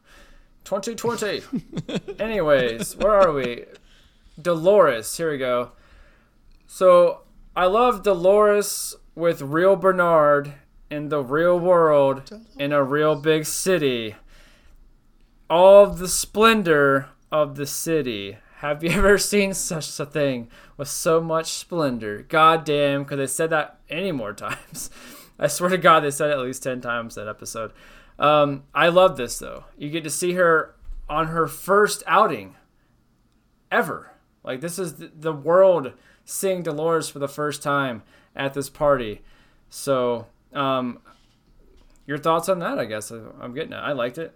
2020. Anyways, where are we? Dolores. Here we go. So I love Dolores with real Bernard in the real world, in a real big city, all the splendor of the city. Have you [LAUGHS] ever seen such a thing with so much splendor? God damn, could they said that any more times. [LAUGHS] I swear to God, they said it at least 10 times that episode. Um, I love this, though. You get to see her on her first outing ever. Like, this is the world seeing Dolores for the first time at this party. So, um, your thoughts on that, I guess. I'm getting it. I liked it.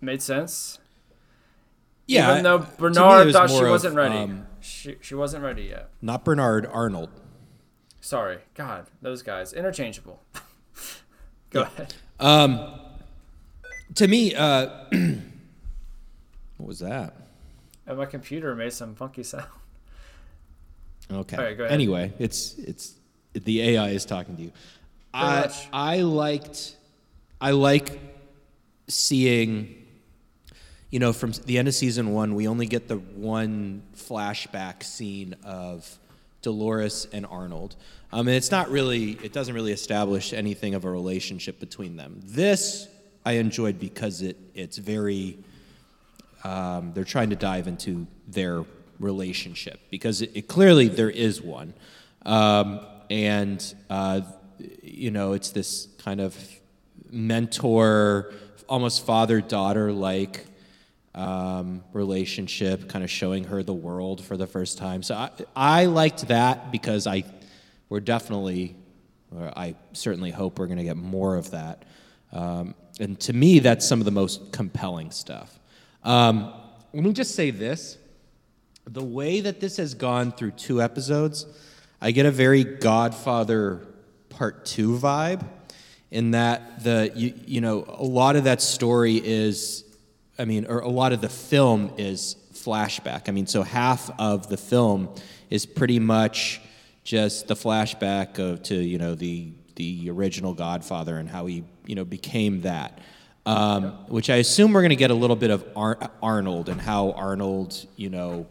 Made sense. Yeah, Even though Bernard thought she wasn't ready. um, she, she wasn't ready yet. not Bernard Arnold. Sorry. God, those guys. Interchangeable. [LAUGHS] Go ahead. Um, to me, uh, [CLEARS THROAT] what was that? And my computer made some funky sound. Okay. All right, go ahead. Anyway, it's it's the AI is talking to you. I much. I liked I like seeing you know from the end of season 1 we only get the one flashback scene of Dolores and Arnold. Um, and it's not really it doesn't really establish anything of a relationship between them. This I enjoyed because it it's very um, they're trying to dive into their relationship because it, it clearly there is one, um, and uh, you know it's this kind of mentor, almost father daughter like um, relationship, kind of showing her the world for the first time. So I, I liked that because I we're definitely, or I certainly hope we're going to get more of that. Um, and to me, that's some of the most compelling stuff. Um, let me just say this the way that this has gone through two episodes, I get a very Godfather Part Two vibe, in that the you, you know a lot of that story is, I mean, or a lot of the film is flashback. I mean, so half of the film is pretty much just the flashback of to you know the the original Godfather and how he you know became that. Um, which I assume we're going to get a little bit of Ar- Arnold and how Arnold, you know,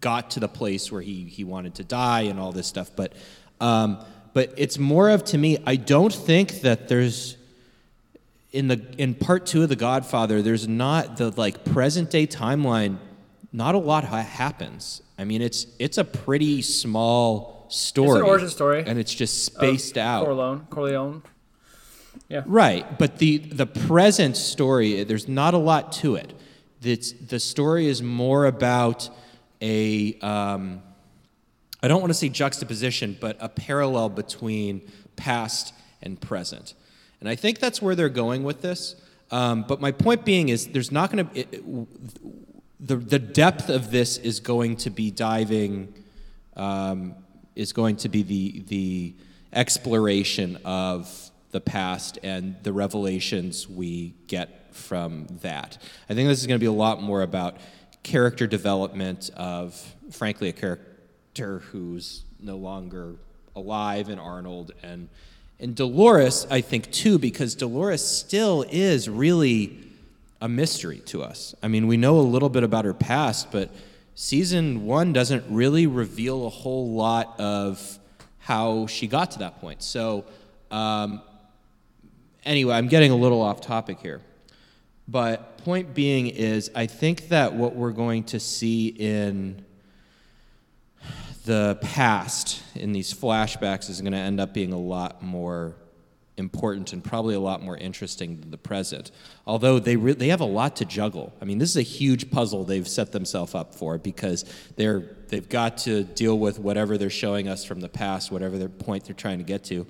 got to the place where he he wanted to die and all this stuff. But um, but it's more of to me. I don't think that there's in the in part two of The Godfather. There's not the like present day timeline. Not a lot ha- happens. I mean, it's it's a pretty small story. origin story and it's just spaced out. Corleone. Corleone. Yeah. Right, but the the present story, there's not a lot to it. It's, the story is more about a, um, I don't want to say juxtaposition, but a parallel between past and present. And I think that's where they're going with this. Um, but my point being is, there's not going to, the, the depth of this is going to be diving, um, is going to be the, the exploration of the past and the revelations we get from that. I think this is going to be a lot more about character development of, frankly, a character who's no longer alive in Arnold and and Dolores, I think too, because Dolores still is really a mystery to us. I mean, we know a little bit about her past, but season one doesn't really reveal a whole lot of how she got to that point. So, um, anyway, I'm getting a little off topic here. But point being is, I think that what we're going to see in the past, in these flashbacks, is going to end up being a lot more important and probably a lot more interesting than the present. Although they re- they have a lot to juggle. I mean, this is a huge puzzle they've set themselves up for because they're they've got to deal with whatever they're showing us from the past, whatever their point they're trying to get to.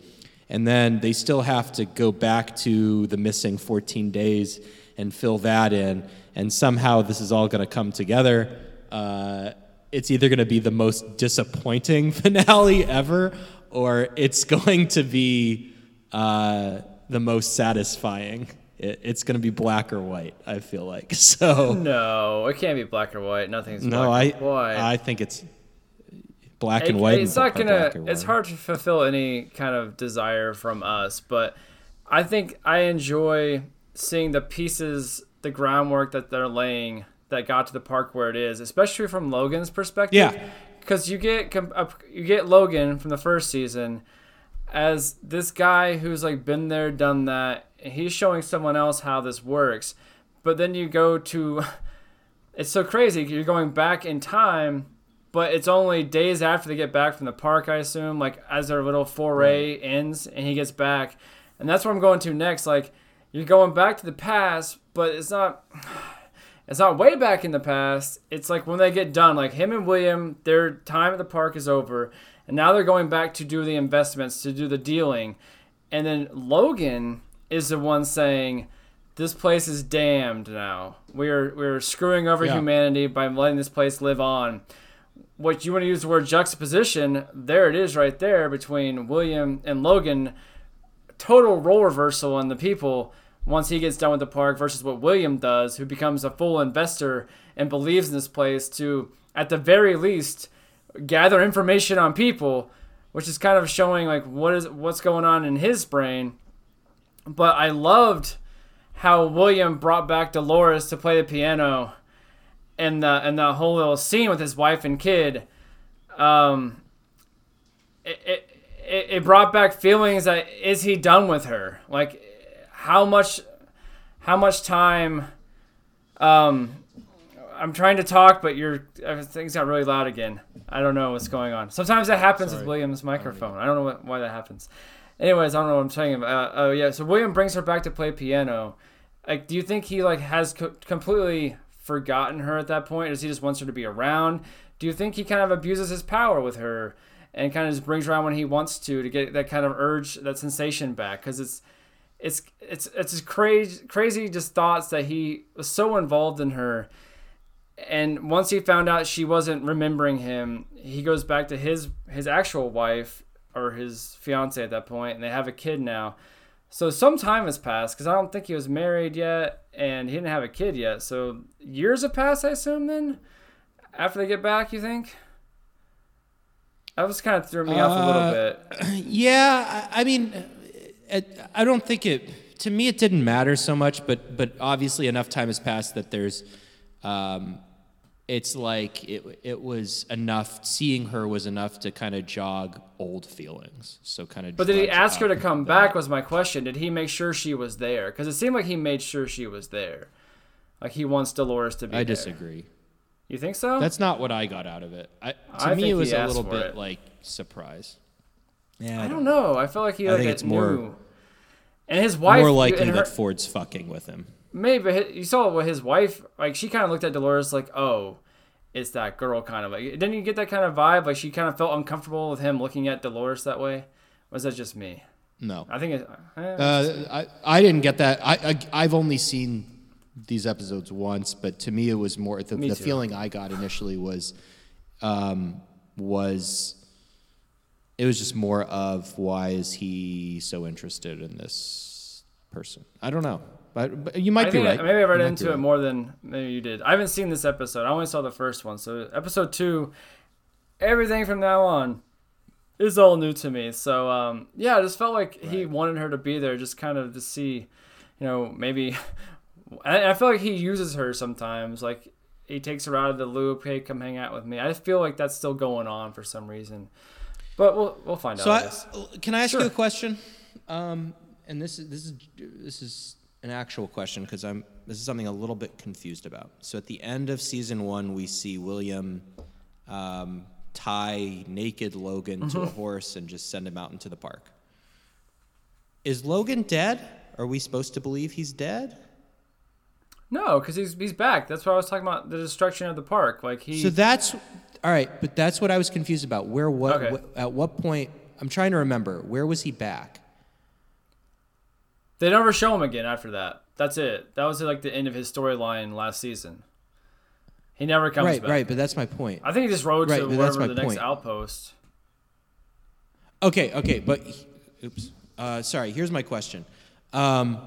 And then they still have to go back to the missing 14 days and fill that in. And somehow this is all going to come together. Uh, it's either going to be the most disappointing [LAUGHS] finale ever, or it's [LAUGHS] going to be uh, the most satisfying. It, it's going to be black or white. I feel like [LAUGHS] so. No, it can't be black or white. Nothing's No, black I or white. I think it's black It- and white. It's and not gonna. It's hard to fulfill any kind of desire from us, but I think I enjoy seeing the pieces, the groundwork that they're laying that got to the park where it is, especially from Logan's perspective. Yeah. because you get you get Logan from the first season as this guy who's like been there, done that. He's showing someone else how this works, but then you go to. [LAUGHS] It's so crazy. You're going back in time, but it's only days after they get back from the park. I assume, like as their little foray ends, and he gets back, and that's where I'm going to next. Like you're going back to the past, but it's not. [SIGHS] It's not way back in the past. It's like when they get done, like him and William, their time at the park is over, and now they're going back to do the investments, to do the dealing. And then Logan is the one saying, This place is damned now. We're we're screwing over Yeah. humanity by letting this place live on. What you want to use the word juxtaposition, there it is right there between William and Logan. Total role reversal in the people once he gets done with the park versus what William does, who becomes a full investor and believes in this place to, at the very least, gather information on people, which is kind of showing like what is what's going on in his brain. But I loved how William brought back Dolores to play the piano, and the and the whole little scene with his wife and kid. Um, it, it, it brought back feelings that is he done with her? Like how much how much time um I'm trying to talk but your things got really loud again. I don't know what's going on. Sometimes that happens with William's microphone. I don't know what, why that happens. Anyways, I don't know what I'm saying. about. Uh, oh yeah, so William brings her back to play piano. Like, do you think he like has co- completely forgotten her at that point? Does he just wants her to be around? Do you think he kind of abuses his power with her and kind of just brings her around when he wants to to get that kind of urge, that sensation back? Because it's it's it's it's just crazy crazy just thoughts that he was so involved in her and once he found out she wasn't remembering him he goes back to his his actual wife or his fiance at that point and they have a kid now. So some time has passed because i don't think he was married yet and he didn't have a kid yet. So years have passed i assume then after they get back you think? That was kind of threw me off a little Uh, bit. [CLEARS THROAT] Yeah, I, I mean, it, I don't think it. To me, it didn't matter so much, but but obviously enough time has passed that there's, um, it's like it it was enough. Seeing her was enough to kind of jog old feelings. So kind of. But did he ask her to come back? Was my question. Did he make sure she was there? Because it seemed like he made sure she was there. Like he wants Dolores to be. I there. disagree. You think so? That's not what I got out of it. I, to I me, it was a little bit it. like surprise. Yeah, I don't know. I feel like he I like think it it's more- knew. And his wife. More likely her, that Ford's fucking with him. Maybe you saw what his wife like. She kind of looked at Dolores like, oh, it's that girl kind of like. Didn't you get that kind of vibe? Like she kind of felt uncomfortable with him looking at Dolores that way. Was that just me? No. I think it. eh, Uh, I, I didn't get that. I, I I've only seen these episodes once, but to me it was more the, the feeling I got initially was um, was it was just more of why is he so interested in this person? I don't know, but, but you might I be right. I- maybe I read You might be into it right. more than maybe you did. I haven't seen this episode. I only saw the first one. So episode two, everything from now on is all new to me. So um, yeah, I just felt like he wanted her to be there, just kind of to see, you know, maybe. [LAUGHS] I, I feel like he uses her sometimes. Like he takes her out of the loop. Hey, come hang out with me. I feel like that's still going on for some reason. But we'll we'll find So out. I, can I ask Sure. you a question? Um, and this is this is this is an actual question because I'm this is something a little bit confused about. So at the end of season one, we see William um, tie naked Logan to a Mm-hmm. horse and just send him out into the park. Is Logan dead? Are we supposed to believe he's dead? No, because he's he's back. That's what I was talking about. The destruction of the park. Like he. So that's all right, but that's what I was confused about. Where what, Okay. what at what point? I'm trying to remember. Where was he back? They never show him again after that. That's it. That was like the end of his storyline last season. He never comes right, back. right, but that's my point. I think he just rode Right, to wherever the next outpost. Okay, okay, but oops. Uh, sorry. Here's my question. Um,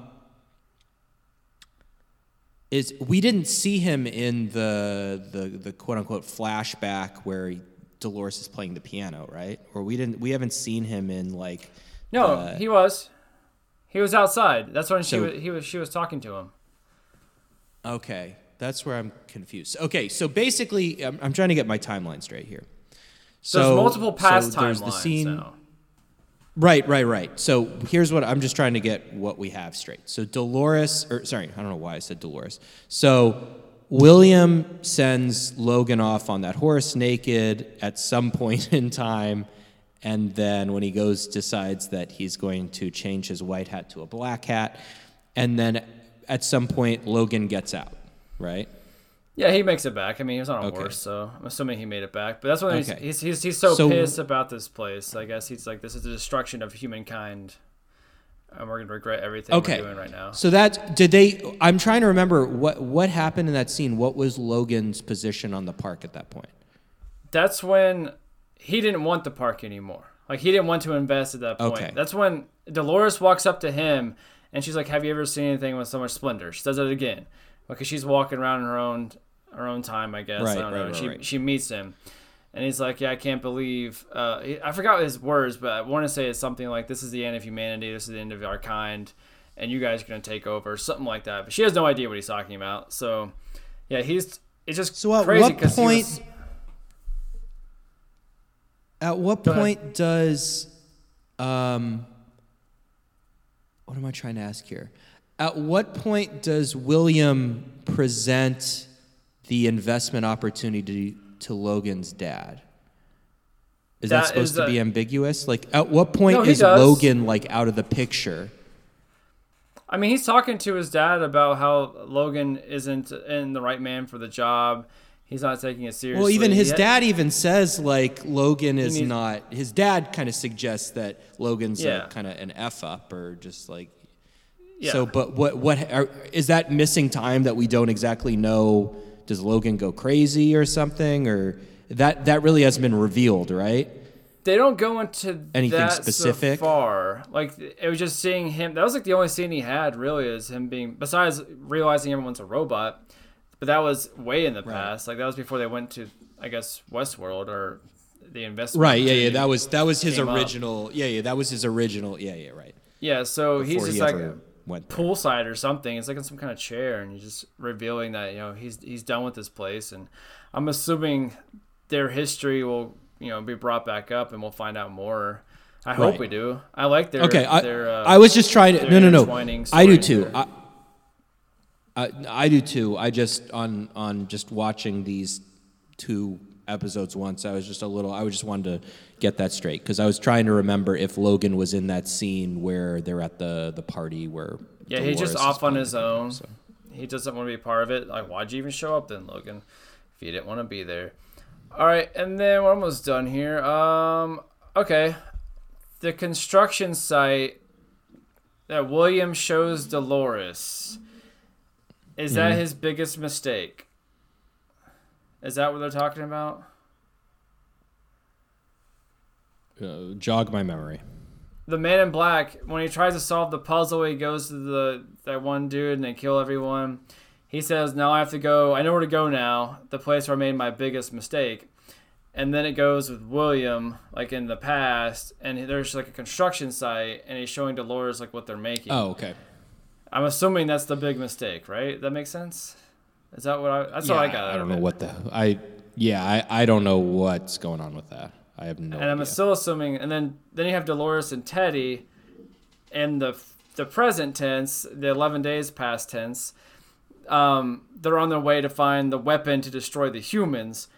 is we didn't see him in the the the quote unquote flashback where he, Dolores is playing the piano, right? Or we didn't we haven't seen him in like No, Uh, he was. He was outside. That's when she So- was, he was she was talking to him. Okay, that's where I'm confused. Okay, so basically, I'm, I'm trying to get my timeline straight here. So there's multiple past so timelines the scene. now. Right, right, right. So here's what I'm just trying to get what we have straight. So Dolores, or sorry, I don't know why I said Dolores. So William sends Logan off on that horse naked at some [LAUGHS] point in time, and then when he goes, decides that he's going to change his white hat to a black hat, and then at some point Logan gets out, right? Yeah, he makes it back. I mean, he was on a Okay. horse, so I'm assuming he made it back. But that's when he's, he's, he's he's so, So- pissed about this place. I guess he's like, this is the destruction of humankind, and we're gonna regret everything Okay. we're doing right now. So that did they? I'm trying to remember what what happened in that scene. What was Logan's position on the park at that point? That's when he didn't want the park anymore. Like he didn't want to invest at that point. Okay. That's when Dolores walks up to him and she's like, "Have you ever seen anything with so much splendor?" She does it again because she's walking around in her own her own time, I guess. Right, I don't right, know. right, she right. she meets him. And he's like, "Yeah, I can't believe." Uh, I forgot his words, but I want to say it's something like, "This is the end of humanity. This is the end of our kind, and you guys are gonna take over," something like that. But she has no idea what he's talking about. So, yeah, he's it's just So at crazy what point? was- At what Go ahead. point does, um, what am I trying to ask here? At what point does William present the investment opportunity to Logan's dad? Is that, That supposed is to a- be ambiguous? Like, at what point No, is does. Logan like out of the picture? I mean, he's talking to his dad about how Logan isn't in the right man for the job. He's not taking it seriously. Well, even his ha- dad even says like Logan is needs- not. His dad kind of suggests that Logan's Yeah. kind of an f up or just like. Yeah. So, but what what are, is that missing time that we don't exactly know? Does Logan go crazy or something, or that that really hasn't been revealed, right? They don't go into Anything that specific? so far. Like it was just seeing him. That was like the only scene he had really is him being. Besides realizing everyone's a robot, but that was way in the past. Like that was before they went to, I guess, Westworld or the investment. Right. Yeah. Yeah. That was that was his came up. original. Yeah. Yeah. That was his original. Yeah. Yeah. Right. Yeah. So he's just he like went there. poolside or something. It's like in some kind of chair, and he's just revealing that you know he's he's done with this place, and I'm assuming their history will you know be brought back up, and we'll find out more. I hope Right. we do. I like their Okay, I, their. Uh, I was just trying to. No, no, no. I do too. I, I, I do too. I just on on just watching these two episodes once. I was just a little. I was just wanted to get that straight because I was trying to remember if Logan was in that scene where they're at the the party where. yeah, he's just off on his own. so. He doesn't want to be part of it. Like, why'd you even show up then, Logan? If you didn't want to be there. All right, and then we're almost done here. Um, okay, the construction site that William shows Dolores. Is that his biggest mistake? Is that what they're talking about? Uh, jog my memory. the man in black when he tries to solve the puzzle he goes to the that one dude and they kill everyone he says now i have to go i know where to go now the place where i made my biggest mistake and then it goes with william like in the past and there's like a construction site and he's showing dolores like what they're making Oh, okay. I'm assuming that's the big mistake right that makes sense is that what i that's all i got I don't know it. what the I. Yeah, I, I don't know what's going on with that. I have no and I'm still assuming, and then then you have Dolores and Teddy, in the the present tense, the eleven days past tense. Um, they're on their way to find the weapon to destroy the humans.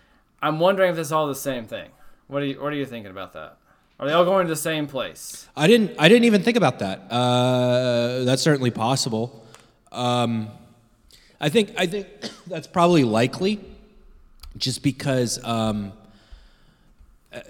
I'm wondering if it's all the same thing. What are you What are you thinking about that? Are they all going to the same place? I didn't. I didn't even think about that. Uh, that's certainly possible. Um, I think. I think [COUGHS] that's probably likely, just because um, uh,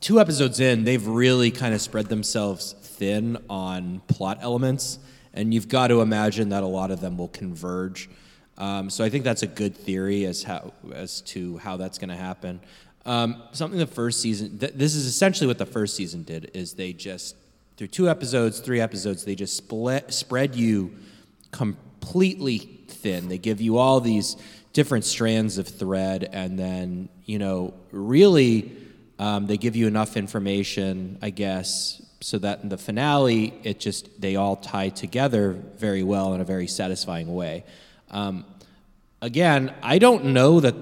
two episodes in, they've really kind of spread themselves thin on plot elements, and you've got to imagine that a lot of them will converge. Um, so I think that's a good theory as how as to how that's going to happen. Um, something the first season. Th- this is essentially what the first season did. Is they just through two episodes, three episodes, they just split, spread you completely thin. They give you all these different strands of thread, and then you know really um, they give you enough information, I guess, so that in the finale it just they all tie together very well in a very satisfying way. Um, again, I don't know that.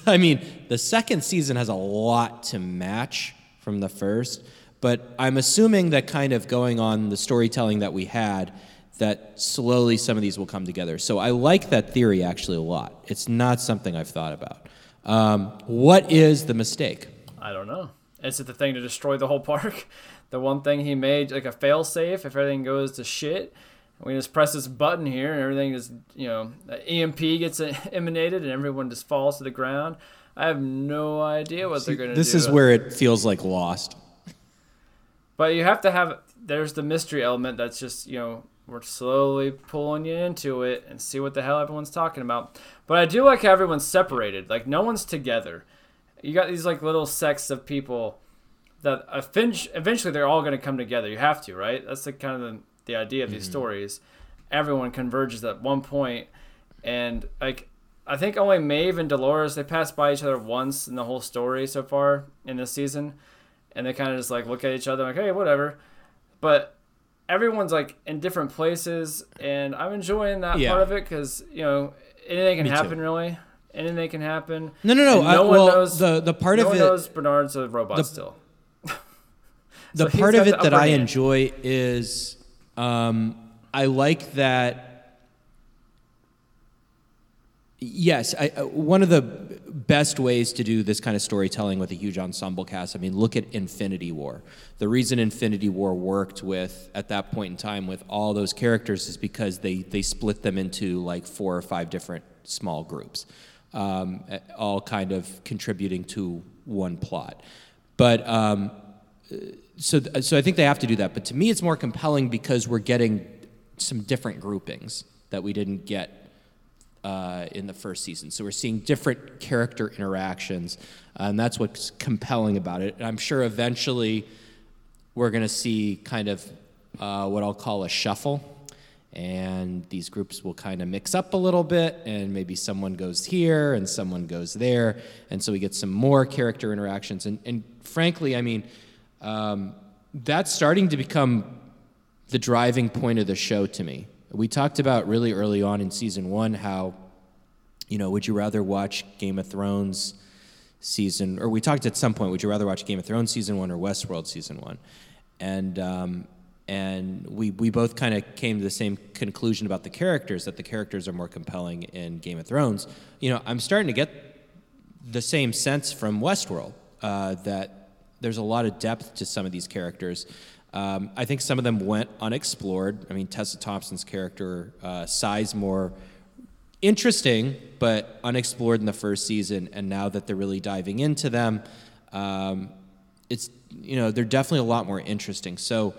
[LAUGHS] I mean, the second season has a lot to match from the first, But I'm assuming that kind of going on the storytelling that we had, that slowly some of these will come together. So I like that theory actually a lot. It's not something I've thought about. Um, what is the mistake? I don't know. Is it the thing to destroy the whole park? [LAUGHS] The one thing he made, like a fail safe, if everything goes to shit, we just press this button here and everything just, you know, EMP gets [LAUGHS] emanated and everyone just falls to the ground. I have no idea what they're going to do. This is where it feels like lost. But you have to have, there's the mystery element that's just, you know, we're slowly pulling you into it and see what the hell everyone's talking about. But I do like how everyone's separated. Like, no one's together. You got these, like, little sects of people that eventually they're all going to come together. You have to, right? That's the kind of the, the idea of these Mm-hmm. stories. Everyone converges at one point, and like I think only Maeve and Dolores they pass by each other once in the whole story so far in this season, and they kind of just like look at each other like, hey, whatever. But everyone's like in different places, and I'm enjoying that Yeah. part of it because you know anything can Me too. happen really. Anything can happen. No, no, no. And I- no one well, knows the the part no of one it, knows Bernard's a robot the- still. [LAUGHS] the so part of it that I hand. enjoy is um, I like that. Yes, I, uh, one of the best ways to do this kind of storytelling with a huge ensemble cast. I mean, look at Infinity War. The reason Infinity War worked with at that point in time with all those characters is because they they split them into like four or five different small groups, um, all kind of contributing to one plot. But um, so so I think they have to do that. But to me, it's more compelling because we're getting some different groupings that we didn't get uh, in the first season. So we're seeing different character interactions, uh, and that's what's compelling about it. And I'm sure eventually we're going to see kind of uh, what I'll call a shuffle. And these groups will kind of mix up a little bit, and maybe someone goes here and someone goes there. And so we get some more character interactions. And, and frankly, I mean, um, that's starting to become the driving point of the show to me. We talked about really early on in season one how, you know, would you rather watch Game of Thrones season, or we talked at some point, would you rather watch Game of Thrones season one or Westworld season one? And um, and we we both kind of came to the same conclusion about the characters that the characters are more compelling in Game of Thrones. You know, I'm starting to get the same sense from Westworld uh, that there's a lot of depth to some of these characters. Um, I think some of them went unexplored. I mean, Tessa Thompson's character, uh, Sizemore, interesting but unexplored in the first season, and now that they're really diving into them, um, it's you know they're definitely a lot more interesting. So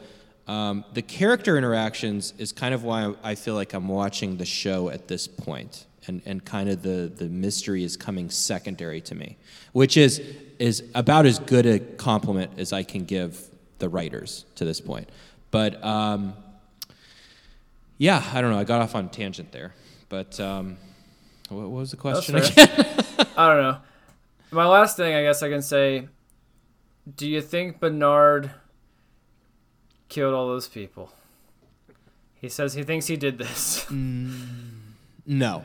um, the character interactions is kind of why I feel like I'm watching the show at this point, and and kind of the the mystery is coming secondary to me, which is is about as good a compliment as I can give the writers to this point. But um, yeah, I don't know. I got off on a tangent there, but um, what, what was the question again? [LAUGHS] I don't know. My last thing, I guess I can say, do you think Bernard killed all those people? He says he thinks he did this. [LAUGHS] no,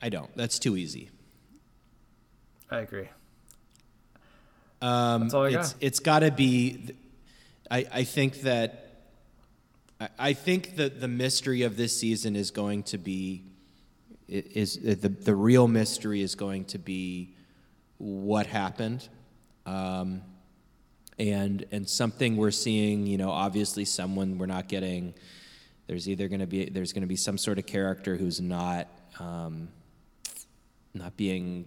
I don't. That's too easy. I agree. Um, That's all I it's got. it's got to be. I I think that. I, I think that the mystery of this season is going to be. i- Is the the real mystery is going to be what happened, um, and and something we're seeing. You know, obviously, someone we're not getting. There's either going to be there's going to be some sort of character who's not. Um, not being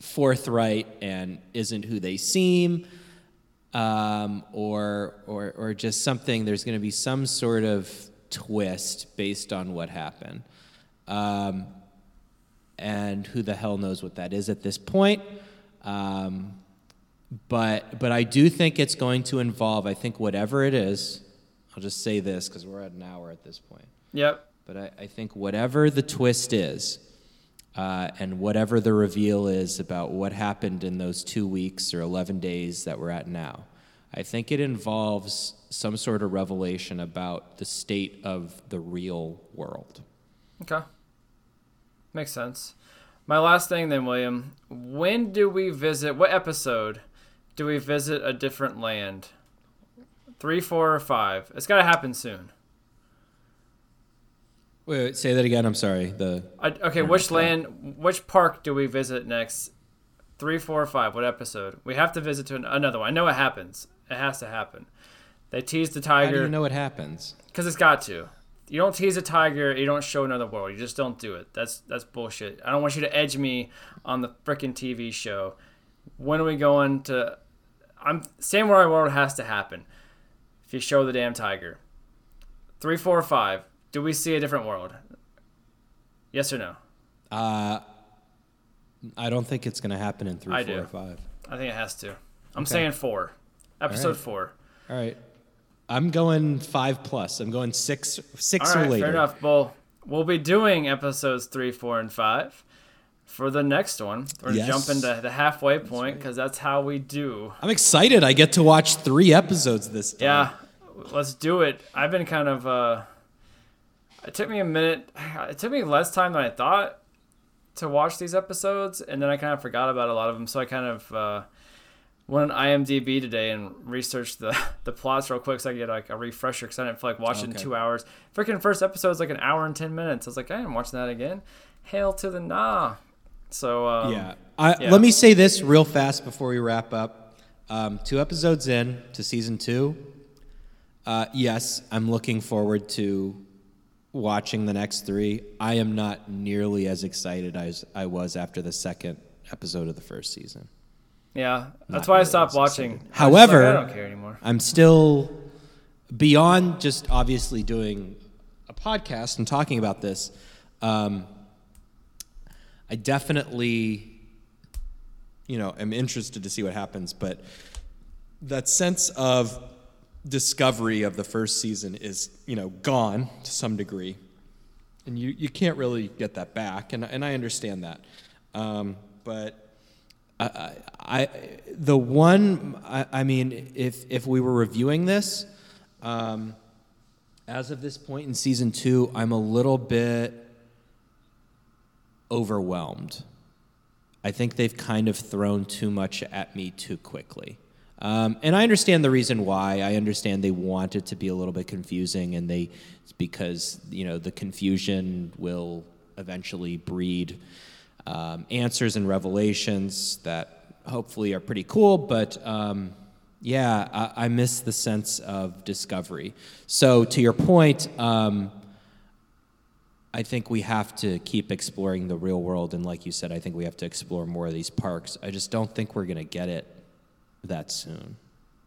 forthright and isn't who they seem, um, or, or, or just something, there's going to be some sort of twist based on what happened. Um, and who the hell knows what that is at this point. Um, but, but I do think it's going to involve, I think, whatever it is, I'll just say this because we're at an hour at this point. Yep. But I, I think whatever the twist is, uh, and whatever the reveal is about what happened in those two weeks or 11 days that we're at now, I think it involves some sort of revelation about the state of the real world. Okay. Makes sense. My last thing then, William. When do we visit? What episode do we visit a different land? Three, four, or five. It's got to happen soon. Wait, wait, say that again. I'm sorry. The I, okay, which land, which park do we visit next? Three, four, or five. What episode? We have to visit to an, another one. I know it happens. It has to happen. They tease the tiger. how do you know what happens? because it's got to. You don't tease a tiger. You don't show another world. You just don't do it. That's that's bullshit. I don't want you to edge me on the freaking TV show. When are we going to? I'm Samurai World has to happen. If you show the damn tiger. Three, four, or five. Do we see a different world? Yes or no? Uh, I don't think it's going to happen in three, I four, do. or five. I think it has to. I'm Okay. saying four. Episode right. four. All right. I'm going five plus. I'm going six, six All or right, later. fair enough. Well, we'll be doing episodes three, four, and five for the next one. We're Yes. jump into the halfway point because that's how we do. I'm excited. I get to watch three episodes this time. Yeah, let's do it. I've been kind of. uh It took me a minute. [SIGHS] It took me less time than I thought to watch these episodes, and then I kind of forgot about a lot of them. So I kind of uh, went on IMDb today and researched the [LAUGHS] the plots real quick, so I could get like a refresher. Because I didn't feel like watching Okay. two hours. Freaking first episode's like an hour and ten minutes. I was like, I am watching that again. Hail to the nah. So um, Yeah. I, yeah. Let me say this real fast before we wrap up. Um, two episodes in to season two. Uh, yes, I'm looking forward to watching the next three. I am not nearly as excited as I was after the second episode of the first season. yeah, that's Not why I stopped watching. excited. I like, However- I don't care anymore. I'm still beyond just obviously doing a podcast and talking about this. Um, I definitely, you know, am interested to see what happens, but that sense of discovery of the first season is, you know, gone to some degree. And you, you can't really get that back, and, and I understand that. Um, but I, I the one I, I mean if if we were reviewing this um, as of this point in season two i'm a little bit overwhelmed i think they've kind of thrown too much at me too quickly um, and i understand the reason why i understand they want it to be a little bit confusing and they because you know the confusion will eventually breed um, answers and revelations that hopefully are pretty cool. But um, yeah, I, I miss the sense of discovery. So to your point, um, I think we have to keep exploring the real world, and like you said, I think we have to explore more of these parks. I just don't think we're gonna get it that soon.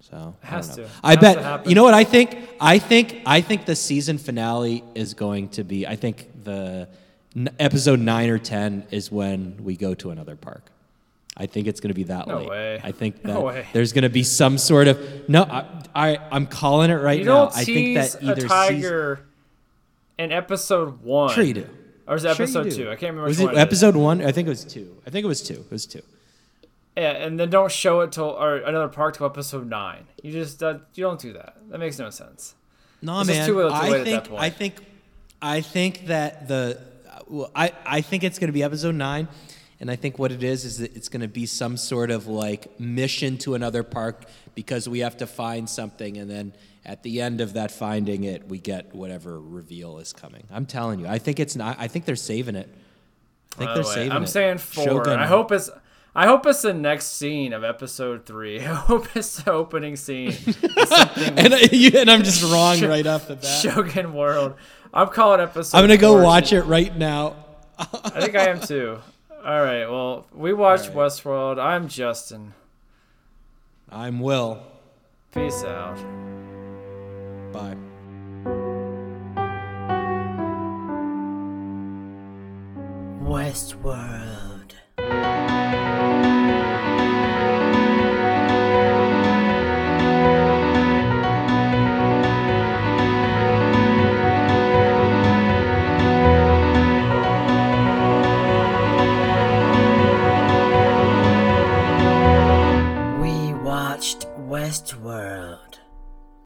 So I has don't know. to. I Has bet happen. you know what I think. I think I think the season finale is going to be. I think the n- episode nine or ten is when we go to another park. I think it's going to be that No late. way. I think that way. there's going to be some sort of no. I, I I'm calling it right You now. I think that either a tiger in episode one. Sure you do. Or is it episode do. two? I can't remember. Was which it episode one? I think it was two. I think it was two. It was two. Yeah, and then don't show it till or another park till episode nine. You just uh, you don't do that. That makes no sense. No, man. too little too I think that. I think I think that the well, I I think it's going to be episode nine, and I think what it is is that it's going to be some sort of like mission to another park because we have to find something, and then at the end of that finding it, we get whatever reveal is coming. I'm telling you, I think it's not. I think they're saving it. I think By they're the way, saving I'm it. saying four. Shogun. I hope it's. I hope it's the next scene of episode three. [LAUGHS] I hope it's the opening scene. [LAUGHS] and, I- you- and I'm just wrong right off the bat. Shogun World. I'm calling episode. I'm gonna go four. watch it right now. I think I am too. All right. Well, we watched Westworld. I'm Justin. I'm Will. Peace out. Bye. Westworld. Watched Westworld.